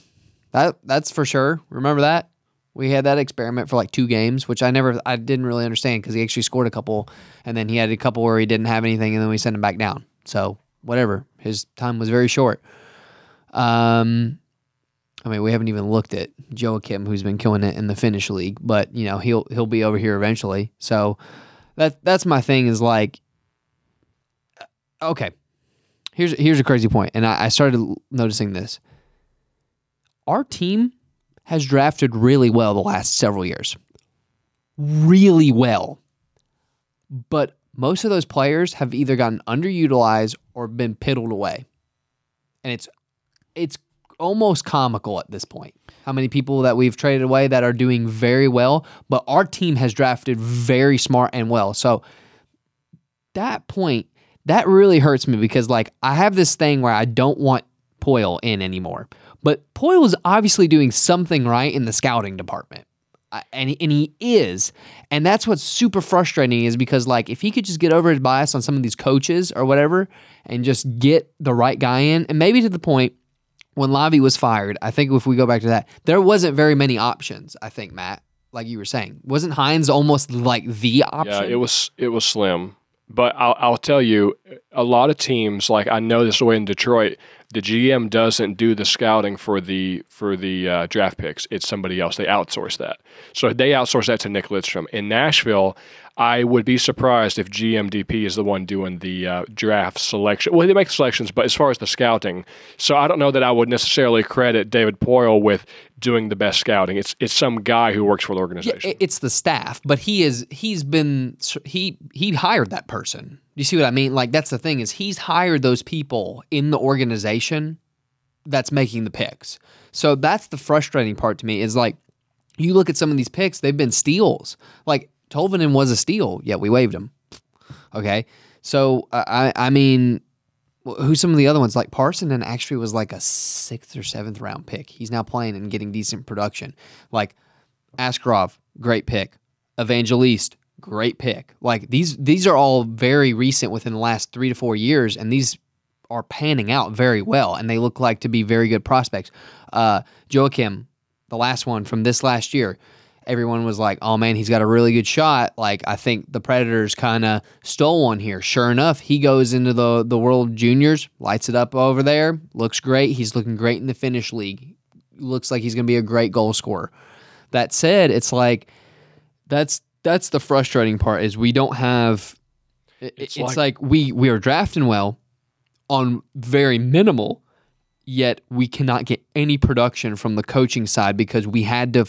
That that's for sure. Remember that? We had that experiment for like two games, which I never, I didn't really understand because he actually scored a couple, and then he had a couple where he didn't have anything, and then we sent him back down. So whatever, his time was very short. Um, I mean, we haven't even looked at Joakim, who's been killing it in the Finnish league, but you know he'll he'll be over here eventually. So that that's my thing is like, okay, here's here's a crazy point, and I, I started noticing this. Our team has drafted really well the last several years, really well, but most of those players have either gotten underutilized or been piddled away, and it's it's almost comical at this point. How many people that we've traded away that are doing very well, but our team has drafted very smart and well. So that point, that really hurts me because like I have this thing where I don't want Poile in anymore. But Poile is obviously doing something right in the scouting department. Uh, and, and he is. And that's what's super frustrating is because like if he could just get over his bias on some of these coaches or whatever and just get the right guy in and maybe to the point when Lavi was fired, I think if we go back to that, there wasn't very many options. I think Matt, like you were saying, wasn't Hynes almost like the option? Yeah, it was it was slim. But I'll, I'll tell you, a lot of teams, like I know this way in Detroit, the GM doesn't do the scouting for the for the uh, draft picks. It's somebody else. They outsource that. So they outsource that to Nick Lidstrom. In Nashville, I would be surprised if GMDP is the one doing the uh, draft selection. Well, they make the selections, but as far as the scouting, so I don't know that I would necessarily credit David Poile with doing the best scouting. It's it's some guy who works for the organization. Yeah, it's the staff, but he is he's been he he hired that person. Do you see what I mean? Like that's the thing is he's hired those people in the organization that's making the picks. So that's the frustrating part to me is like you look at some of these picks, they've been steals. Like Tolvanen was a steal, yet we waived him. Okay, so I I mean, who's some of the other ones? Like Parssinen actually was like a sixth or seventh round pick. He's now playing and getting decent production. Like Askarov, great pick. Evangelista, great pick. Like these these are all very recent within the last three to four years, and these are panning out very well, and they look like to be very good prospects. Uh, Joakim, the last one from this last year, everyone was like, "Oh man, he's got a really good shot." Like I think the Predators kind of stole one here. Sure enough, he goes into the the World Juniors, lights it up over there, looks great. He's looking great in the Finnish league. Looks like he's going to be a great goal scorer. That said, it's like that's that's the frustrating part is we don't have. It's, it's like, like we we are drafting well on very minimal yet we cannot get any production from the coaching side because we had to,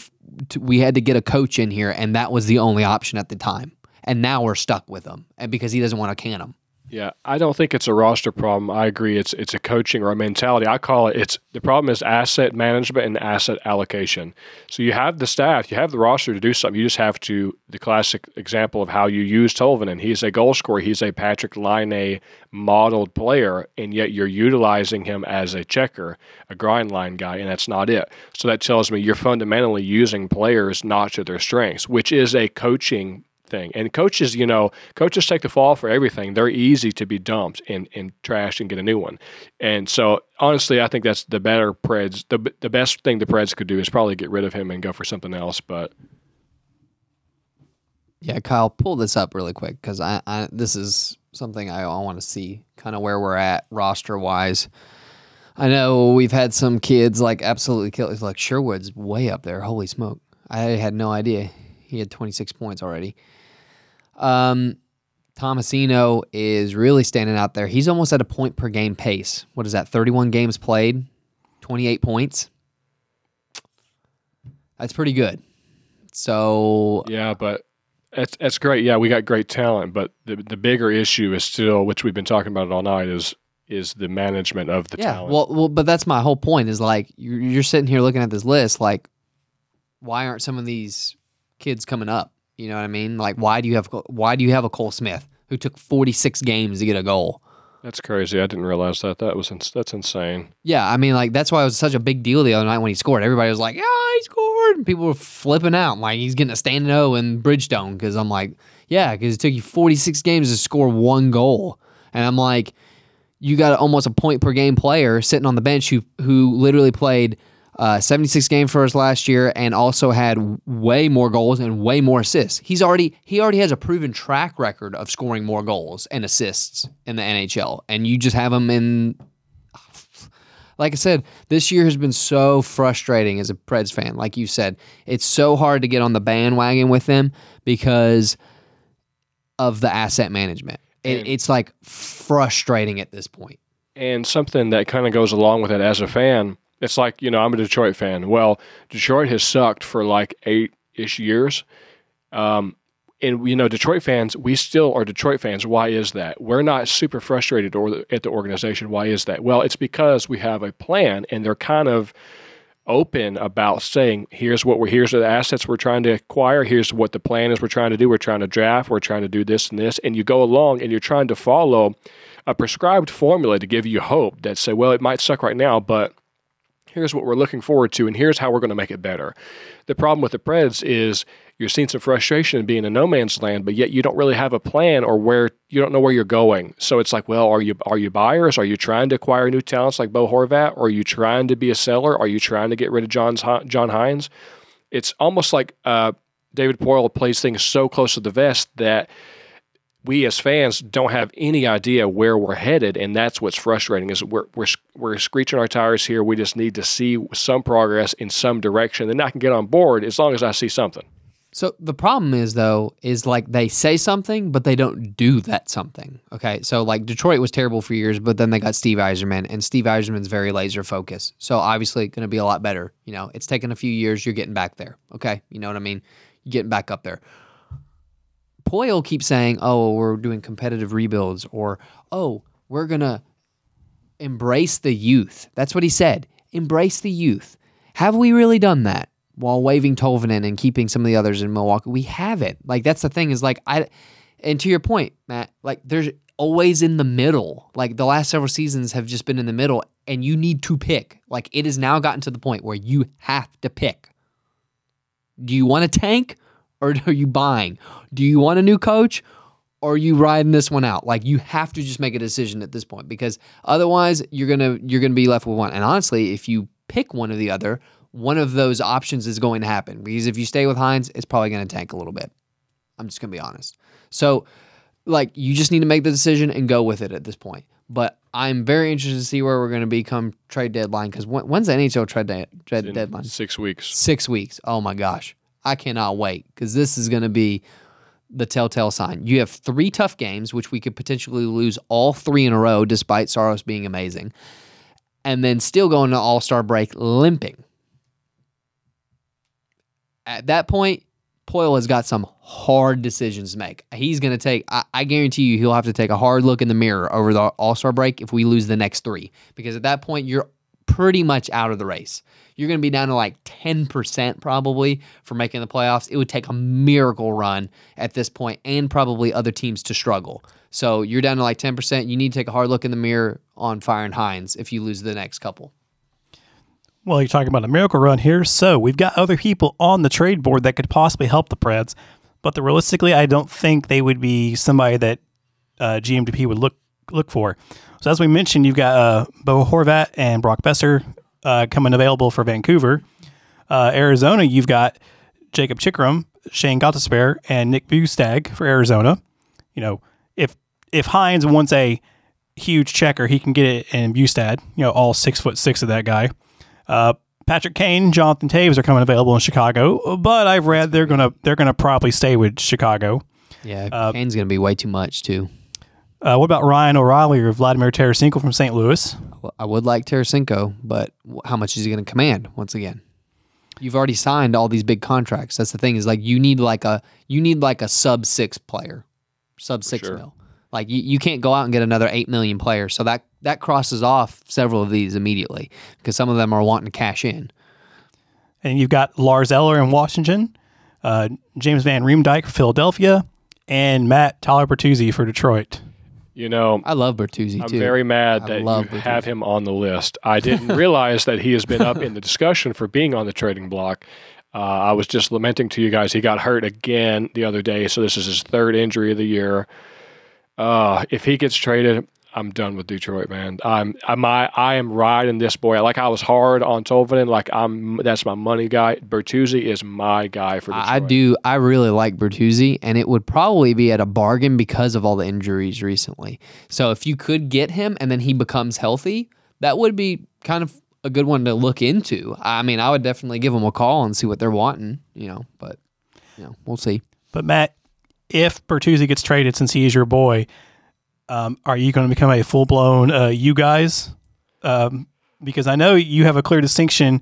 to, we had to get a coach in here and that was the only option at the time. And now we're stuck with him and because he doesn't want to can him yeah, I don't think it's a roster problem. I agree. It's it's a coaching or a mentality. I call it. It's the problem is asset management and asset allocation. So you have the staff, you have the roster to do something. You just have to. The classic example of how you use Tolvanen. He's a goal scorer. He's a Patrik Laine modeled player, and yet you're utilizing him as a checker, a grind line guy, and that's not it. So that tells me you're fundamentally using players not to their strengths, which is a coaching thing. And coaches, you know, coaches take the fall for everything. They're easy to be dumped and, and trashed and get a new one. And so honestly, I think that's the better Preds. The, the best thing the Preds could do is probably get rid of him and go for something else. But yeah, Kyle, pull this up really quick because I, I this is something I, I want to see kind of where we're at roster wise. I know we've had some kids like absolutely kill. Like Sherwood's way up there. Holy smoke! I had no idea he had 26 points already. Um, Tomasino is really standing out there. He's almost at a point per game pace. What is that? 31 games played, 28 points. That's pretty good. So yeah, but That's that's great. Yeah, we got great talent, but the the bigger issue is still, which we've been talking about it all night, is is the management of the yeah. talent. Well, well, but that's my whole point. Is like you're, you're sitting here looking at this list, like why aren't some of these kids coming up? You know what I mean? Like why do you have why do you have a Cole Smith who took 46 games to get a goal? that's crazy. I didn't realize that. That was ins- that's insane. Yeah, I mean, like that's why it was such a big deal the other night when he scored. Everybody was like, "Yeah, he scored!" And people were flipping out, like he's getting a standing O in Bridgestone. Because I'm like, "Yeah," because it took you 46 games to score one goal, and I'm like, you got almost a point per game player sitting on the bench who who literally played uh, 76 games for us last year and also had way more goals and way more assists. He's already he already has a proven track record of scoring more goals and assists in the NHL, and you just have him in. Like I said, this year has been so frustrating as a Preds fan. Like you said, it's so hard to get on the bandwagon with them because of the asset management. It, it's like frustrating at this point. And something that kind of goes along with it as a fan, it's like, you know, I'm a Detroit fan. Well, Detroit has sucked for like eight ish years. Um, and, you know, Detroit fans, we still are Detroit fans. Why is that? We're not super frustrated or, at the organization. Why is that? Well, it's because we have a plan and they're kind of open about saying, here's what we're, here's the assets we're trying to acquire. Here's what the plan is we're trying to do. We're trying to draft. We're trying to do this and this. And you go along and you're trying to follow a prescribed formula to give you hope that say, well, it might suck right now, but here's what we're looking forward to, and here's how we're going to make it better. The problem with the Preds is you're seeing some frustration in being in no man's land, but yet you don't really have a plan or where you don't know where you're going. So it's like, well, are you are you buyers? Are you trying to acquire new talents like Bo Horvat? Or are you trying to be a seller? Are you trying to get rid of John's, John Hynes? It's almost like uh, David Poile plays things so close to the vest that we as fans don't have any idea where we're headed, and that's what's frustrating. Is we're we're we're screeching our tires here. We just need to see some progress in some direction, then I can get on board as long as I see something. So the problem is though, is like they say something, but they don't do that something. Okay. So like Detroit was terrible for years, but then they got Steve Yzerman and Steve Yzerman's very laser focused. So obviously gonna be a lot better. You know, it's taken a few years, you're getting back there. Okay. You know what I mean? You're getting back up there. Poile keeps saying, Oh, we're doing competitive rebuilds, or oh, we're gonna embrace the youth. That's what he said. Embrace the youth. Have we really done that? While waving Tolvanen and keeping some of the others in Milwaukee, we haven't. Like that's the thing is like I, and to your point, Matt, like there's always in the middle. Like the last several seasons have just been in the middle, and you need to pick. Like it has now gotten to the point where you have to pick. Do you want a tank, or are you buying? Do you want a new coach, or are you riding this one out? Like you have to just make a decision at this point because otherwise you're gonna you're gonna be left with one. And honestly, if you pick one or the other, one of those options is going to happen. Because if you stay with Hynes, it's probably gonna tank a little bit. I'm just gonna be honest. So like you just need to make the decision and go with it at this point. But I'm very interested to see where we're going to be come trade deadline because when's the NHL trade, de- trade deadline? six weeks. Six weeks. Oh my gosh. I cannot wait because this is going to be the telltale sign. You have three tough games, which we could potentially lose all three in a row, despite Saros being amazing, and then still going to All Star break limping. At that point, Poile has got some hard decisions to make. He's going to take, I, I guarantee you, he'll have to take a hard look in the mirror over the All Star break if we lose the next three. Because at that point, you're pretty much out of the race. You're going to be down to like 10% probably for making the playoffs. It would take a miracle run at this point and probably other teams to struggle. So you're down to like 10%. You need to take a hard look in the mirror on Fire and Hynes if you lose the next couple. Well, you're talking about a miracle run here. So we've got other people on the trade board that could possibly help the Preds, but the, realistically, I don't think they would be somebody that uh, GMDP would look look for. So as we mentioned, you've got uh, Bo Horvat and Brock Boeser uh, coming available for Vancouver. Uh, Arizona, you've got Jakob Chychrun, Shayne Gostisbehere, and Nick Bjugstad for Arizona. You know, if if Hynes wants a huge checker, he can get it in Bjugstad. You know, all six foot six of that guy. Uh, Patrick Kane, Jonathan Toews are coming available in Chicago, but I've read they're gonna they're gonna probably stay with Chicago. Yeah, Kane's going to be way too much too. Uh, what about Ryan O'Reilly or Vladimir Tarasenko from St. Louis? Well, I would like Tarasenko, but how much is he going to command once again? You've already signed all these big contracts. That's the thing is like you need like a you need like a sub six player, sub six sure. mil. Like you, you can't go out and get another eight million player. So that that crosses off several of these immediately because some of them are wanting to cash in. And you've got Lars Eller in Washington, uh, James van Riemsdyk for Philadelphia, and Matt Tyler Bertuzzi for Detroit. You know, I love Bertuzzi I'm too. very mad I that love you Bertuzzi. have him on the list. I didn't realize that he has been up in the discussion for being on the trading block. Uh, I was just lamenting to you guys. He got hurt again the other day, so this is his third injury of the year. Uh, if he gets traded, I'm done with Detroit, man. I'm I'm I, I am riding this boy. Like I was hard on Tolvanen. Like I'm that's my money guy. Bertuzzi is my guy for Detroit. I I do. I really like Bertuzzi, and it would probably be at a bargain because of all the injuries recently. So if you could get him and then he becomes healthy, that would be kind of a good one to look into. I mean, I would definitely give them a call and see what they're wanting. You know, but you know, we'll see. But Matt, if Bertuzzi gets traded, since he is your boy, um, are you going to become a full blown uh, you guys? Um, because I know you have a clear distinction,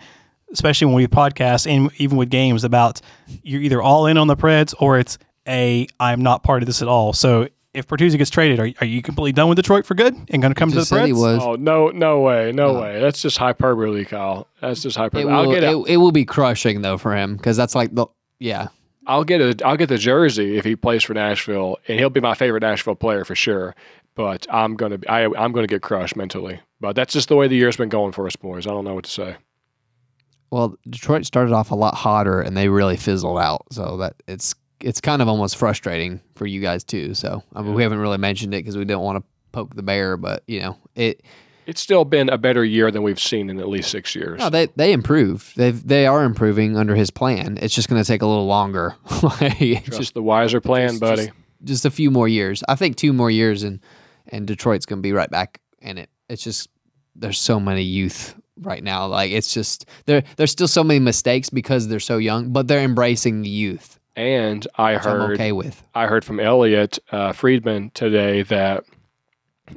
especially when we podcast and even with games, about you're either all in on the Preds or it's a I'm not part of this at all. So if Bertuzzi gets traded, are, are you completely done with Detroit for good and going to come to the Just said he Preds? was. Oh no, no way, no way. That's just hyperbole, Kyle. That's just It hyperbole. I'll get a, it, it will be crushing though for him because that's like the yeah. I'll get a I'll get the jersey if he plays for Nashville, and he'll be my favorite Nashville player for sure. But I'm gonna be, I I'm gonna get crushed mentally. But that's just the way the year's been going for us, boys. I don't know what to say. Well, Detroit started off a lot hotter and they really fizzled out. So that it's it's kind of almost frustrating for you guys too. So I mean, we haven't really mentioned it because we don't want to poke the bear, but you know it. It's still been a better year than we've seen in at least six years. No, they they improved. They they are improving under his plan. It's just going to take a little longer. like, it's Just just the wiser plan, just- buddy. just- just a few more years. I think two more years and and Detroit's going to be right back in it. It's just there's so many youth right now. Like it's just there there's still so many mistakes because they're so young, but they're embracing the youth. and I Which I'm heard okay with. I heard from Elliotte uh, Friedman today that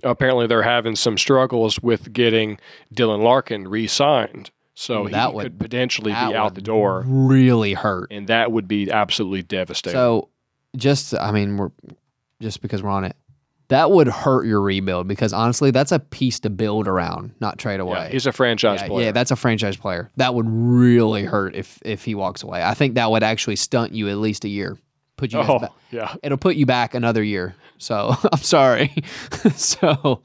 apparently they're having some struggles with getting Dylan Larkin re-signed. So mm, Ooh, that he would- could potentially be out the door, Really hurt. and that would be absolutely devastating. So just I mean we're just because we're on it. That would hurt your rebuild because honestly, that's a piece to build around, not trade away. yeah, he's a franchise yeah, player. yeah, that's a franchise player. That would really hurt if if he walks away. I think that would actually stunt you at least a year. Put you guys oh, back. yeah. It'll put you back another year. So I'm sorry. so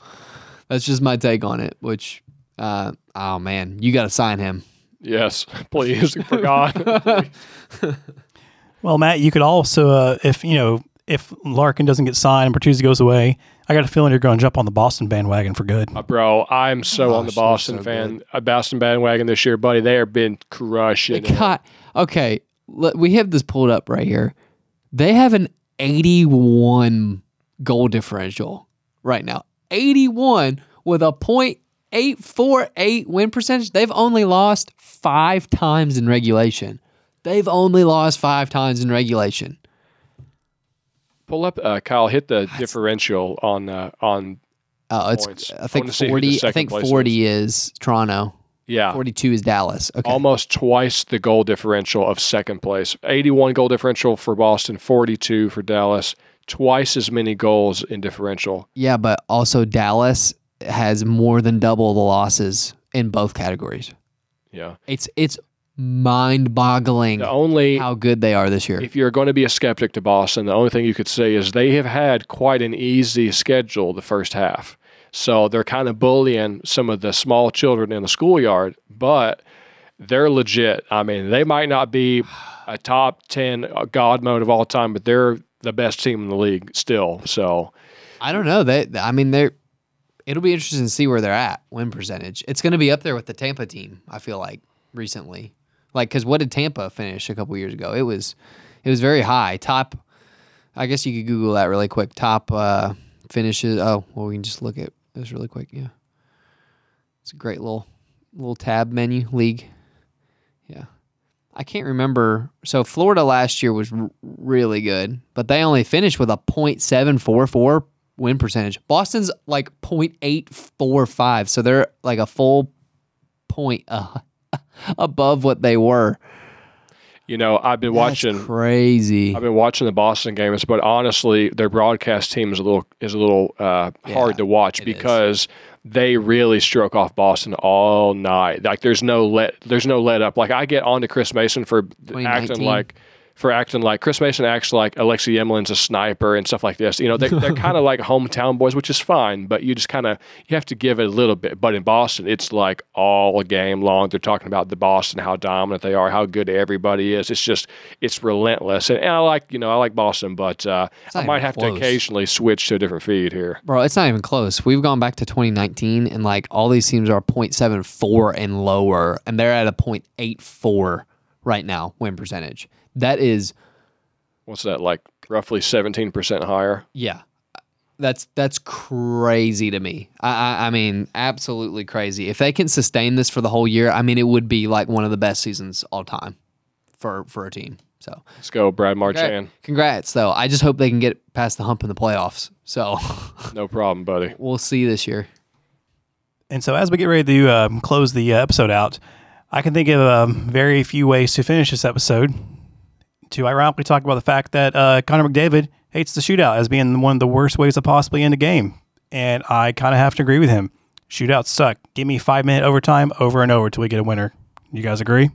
that's just my take on it. Which, uh, oh man, you got to sign him. Yes, please, for God. Well, Matt, you could also, uh, if you know, if Larkin doesn't get signed and Bertuzzi goes away, I got a feeling you're going to jump on the Boston bandwagon for good. Uh, Bro, I'm so on the Boston so fan, a Boston bandwagon this year, buddy. They have been crushing. It. got okay. Let, we have this pulled up right here. They have an 81 goal differential right now. 81 with a .848 win percentage. They've only lost five times in regulation. They've only lost five times in regulation. Pull up, uh, Kyle. Hit the differential on uh, on. Uh, it's Points. I think wanna see who the 40. I think place 40 is Toronto. Yeah, 42 is Dallas. Okay. almost twice the goal differential of second place. 81 goal differential for Boston, 42 for Dallas. Twice as many goals in differential. Yeah, but also Dallas has more than double the losses in both categories. Yeah. It's it's mind-boggling The only how good they are this year. if you're going to be a skeptic to Boston, the only thing you could say is they have had quite an easy schedule the first half. So they're kind of bullying some of the small children in the schoolyard, but they're legit. I mean, they might not be a top 10 god mode of all time, but they're the best team in the league still. So I don't know. They I mean they're it'll be interesting to see where they're at win percentage. It's going to be up there with the Tampa team, I feel like recently. Like cuz what did Tampa finish a couple years ago? It was it was very high. Top I guess you could google that really quick. Top uh finishes. Oh, well we can just look at this really quick. Yeah. It's a great little little tab menu league. Yeah. I can't remember. So Florida last year was r- really good, but they only finished with a .744 win percentage. Boston's like .845, so they're like a full point uh, above what they were. You know, I've been That's watching. crazy. I've been watching the Boston games, but honestly, their broadcast team is a little is a little uh, Yeah, hard to watch it is. because they really stroke off Boston all night. Like there's no let there's no let up. Like I get on to Chris Mason for acting like for acting like Chris Mason acts like Alexei Emelin's a sniper and stuff like this. You know, they, they're kind of like hometown boys, which is fine, but you just kind of you have to give it a little bit. But in Boston, it's like all game long. They're talking about the Boston, how dominant they are, how good everybody is. It's just it's relentless, and, and I like you know I like Boston, but uh, I might have to occasionally switch to a different feed here. Bro, it's not even close. We've gone back to 2019 and like all these teams are 0.74 and lower and they're at a 0.84 right now win percentage. That is What's that like? Roughly seventeen percent higher. yeah. That's that's crazy to me. I, I I mean, absolutely crazy. If they can sustain this for the whole year, I mean, it would be like one of the best seasons all time for for a team. So, Let's go, Brad Marchand. congrats, congrats though. I just hope they can get past the hump in the playoffs. So, No problem, buddy. we'll see this year. And so, as we get ready to um, close the uh, episode out, I can think of um, very few ways to finish this episode. To ironically talk about the fact that uh, Connor McDavid hates the shootout as being one of the worst ways to possibly end a game. And I kind of have to agree with him. Shootouts suck. Give me five minute overtime over and over till we get a winner. You guys agree?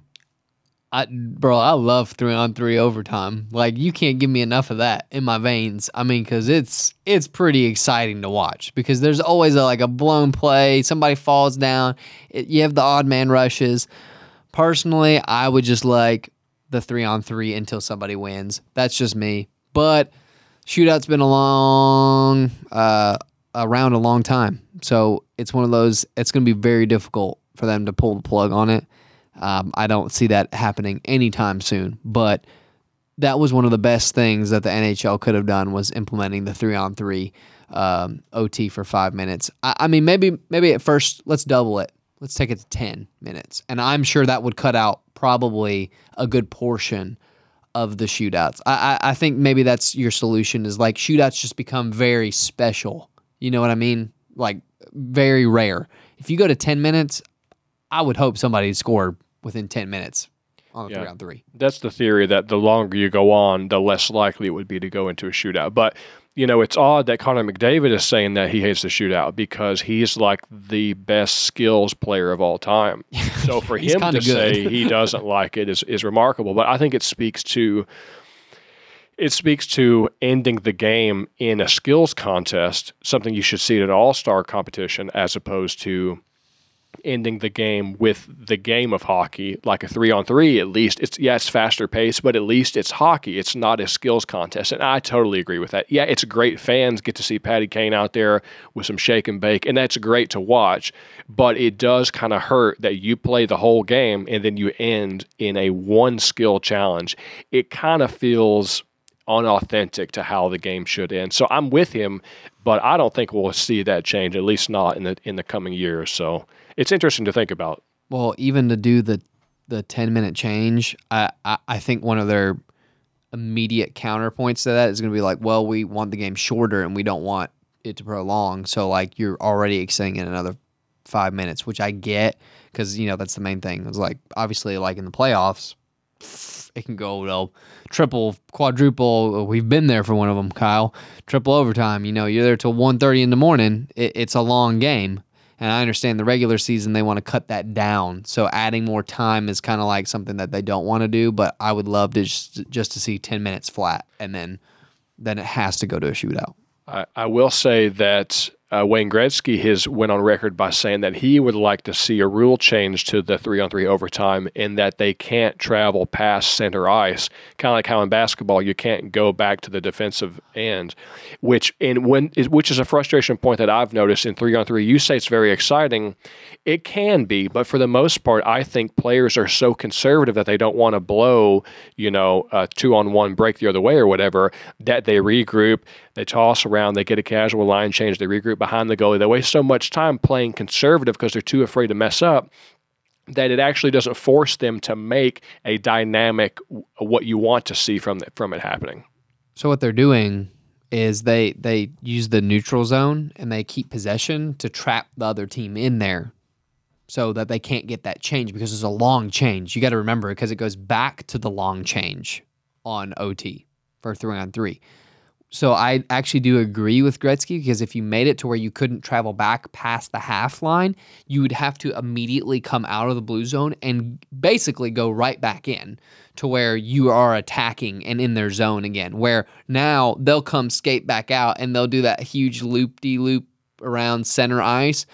I, bro, I love three on three overtime. Like you can't give me enough of that in my veins. I mean, because it's it's pretty exciting to watch because there's always a, like a blown play, somebody falls down, it, you have the odd man rushes. Personally, I would just like the three on three until somebody wins. That's just me. But shootout's been a long uh, around a long time, so it's one of those. It's going to be very difficult for them to pull the plug on it. Um, I don't see that happening anytime soon. But that was one of the best things that the NHL could have done was implementing the three on three um, OT for five minutes. I, I mean, maybe maybe at first let's double it. Let's take it to ten minutes, and I'm sure that would cut out probably a good portion of the shootouts. I, I I think maybe that's your solution is like shootouts just become very special. You know what I mean? Like very rare. If you go to ten minutes, I would hope somebody scored within ten minutes on the Yeah. three on three. That's the theory that the longer you go on, the less likely it would be to go into a shootout. But you know, it's odd that Connor McDavid is saying that he hates the shootout because he's like the best skills player of all time. So for him to say he doesn't like it is is remarkable. But I think it speaks to it speaks to ending the game in a skills contest, something you should see at an all star competition, as opposed to ending the game with the game of hockey, like a three on three. At least it's yeah, it's faster paced, but at least it's hockey. It's not a skills contest, and I totally agree with that. Yeah, it's great. Fans get to see Patty Kane out there with some shake and bake, and that's great to watch. But it does kind of hurt that you play the whole game and then you end in a one skill challenge. It kind of feels unauthentic to how the game should end. So I'm with him, but I don't think we'll see that change, at least not in the in the coming years. So it's interesting to think about. Well, even to do the the ten minute change, I, I I think one of their immediate counterpoints to that is going to be like, well, we want the game shorter and we don't want it to prolong. So like you're already extending it another five minutes, which I get because you know that's the main thing. It's like obviously like in the playoffs, it can go to triple, quadruple. We've been there for one of them, Kyle. Triple overtime. You know, you're there till 1.30 in the morning. It, it's a long game. And I understand the regular season they want to cut that down. So adding more time is kind of like something that they don't want to do. But I would love to just, just to see ten minutes flat, and then then it has to go to a shootout. I, I will say that uh, Wayne Gretzky has went on record by saying that he would like to see a rule change to the three on three overtime in that they can't travel past center ice, kind of like how in basketball you can't go back to the defensive end, which in when which is a frustration point that I've noticed in three on three. You say it's very exciting, it can be, but for the most part, I think players are so conservative that they don't want to blow, you know, a two on one break the other way or whatever, that they regroup, they toss around, they get a casual line change, they regroup behind the goalie. They waste so much time playing conservative because they're too afraid to mess up that it actually doesn't force them to make a dynamic what you want to see from the, from it happening. So what they're doing is they they use the neutral zone and they keep possession to trap the other team in there. so that they can't get that change because it's a long change. You got to remember because it goes back to the long change on OT for three on three. So I actually do agree with Gretzky because if you made it to where you couldn't travel back past the half line, you would have to immediately come out of the blue zone and basically go right back in to where you are attacking and in their zone again. Where now they'll come skate back out and they'll do that huge loop de loop around center ice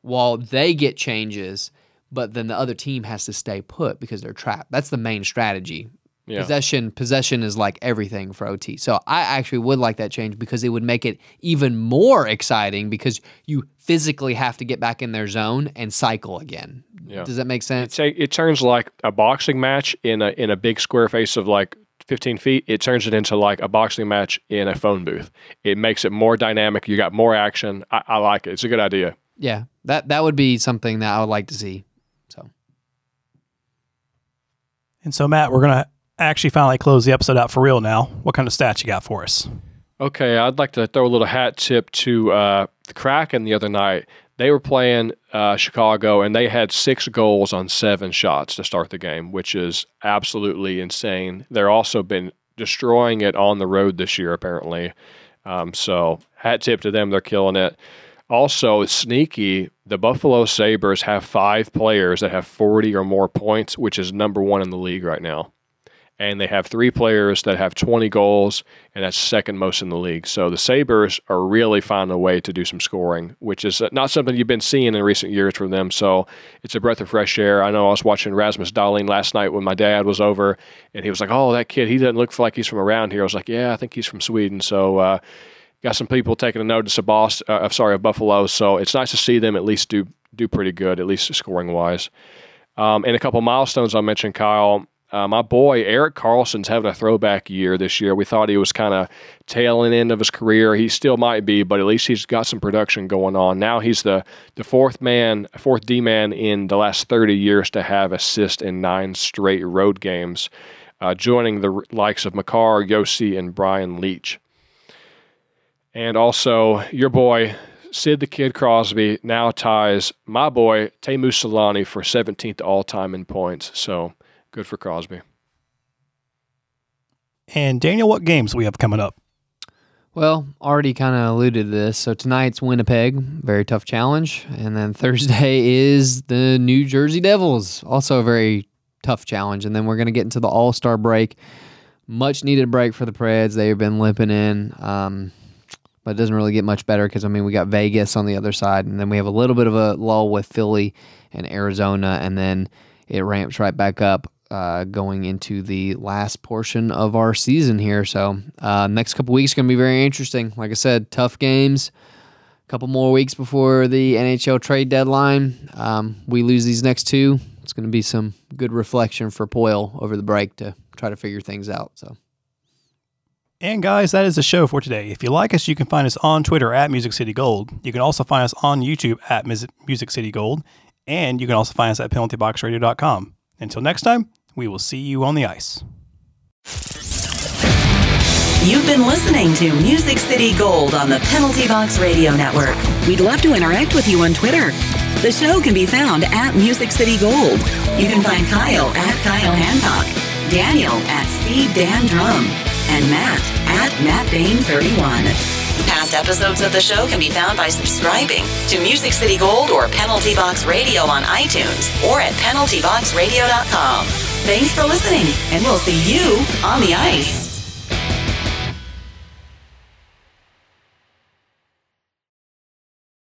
while they get changes, but then the other team has to stay put because they're trapped. That's the main strategy Yeah. Possession possession is like everything for OT. So I actually would like that change because it would make it even more exciting because you physically have to get back in their zone and cycle again. Yeah. Does that make sense? It's a, it turns like a boxing match in a in a big square face of like 15 feet. It turns it into like a boxing match in a phone booth. It makes it more dynamic. You got more action. I, I like it. It's a good idea. Yeah. That that would be something that I would like to see. So And so, Matt, we're going to actually finally close the episode out for real now. What kind of stats you got for us? Okay, I'd like to throw a little hat tip to uh, the Kraken the other night. They were playing uh, Chicago, and they had six goals on seven shots to start the game, which is absolutely insane. They're also been destroying it on the road this year, apparently. Um, so, hat tip to them; they're killing it. Also, sneaky. The Buffalo Sabres have five players that have 40 or more points, which is number one in the league right now and they have three players that have 20 goals, and that's second most in the league. So the Sabres are really finding a way to do some scoring, which is not something you've been seeing in recent years from them. So it's a breath of fresh air. I know I was watching Rasmus Dahlin last night when my dad was over, and he was like, "Oh, that kid, he doesn't look like he's from around here." I was like, "Yeah, I think he's from Sweden." So. Uh, Got some people taking a notice of Boston, uh, sorry, of Buffalo. So it's nice to see them at least do do pretty good, at least scoring wise. Um, and a couple milestones I mentioned, Kyle. Uh, my boy Erik Karlsson's having a throwback year this year. We thought he was kind of tailing end of his career. He still might be, but at least he's got some production going on. Now he's the the fourth man, fourth D man in the last 30 years to have assist in nine straight road games, uh, joining the likes of Makar, Josi, and Brian Leetch. And also your boy Sid the Kid Crosby now ties my boy Teemu Selanne for 17th all time in points. So good for Crosby. And Daniel, what games do we have coming up? Well, already kind of alluded to this. So tonight's Winnipeg, very tough challenge, and then Thursday is the New Jersey Devils, also a very tough challenge. And then we're going to get into the All Star break, much needed break for the Preds. They've been limping in, um, but it doesn't really get much better because I mean we got Vegas on the other side, and then we have a little bit of a lull with Philly and Arizona, and then it ramps right back up uh, going into the last portion of our season here. So uh, next couple weeks going to be very interesting. Like I said, tough games. A couple more weeks before the NHL trade deadline. Um, we lose these next two. It's going to be some good reflection for Poile over the break to try to figure things out. So. And guys, that is the show for today. If you like us, you can find us on Twitter at Music City Gold. You can also find us on YouTube at Music City Gold. And you can also find us at penaltyboxradio.com. Until next time, we will see you on the ice. You've been listening to Music City Gold on the Penalty Box Radio Network. We'd love to interact with you on Twitter. The show can be found at Music City Gold. You can find Kyle at Kyle Hancock, Daniel at Steve Dan Drum, and Matt at Matt Bain 31. Past episodes of the show can be found by subscribing to Music City Gold or Penalty Box Radio on iTunes or at penaltyboxradio.com. Thanks for listening, and we'll see you on the ice.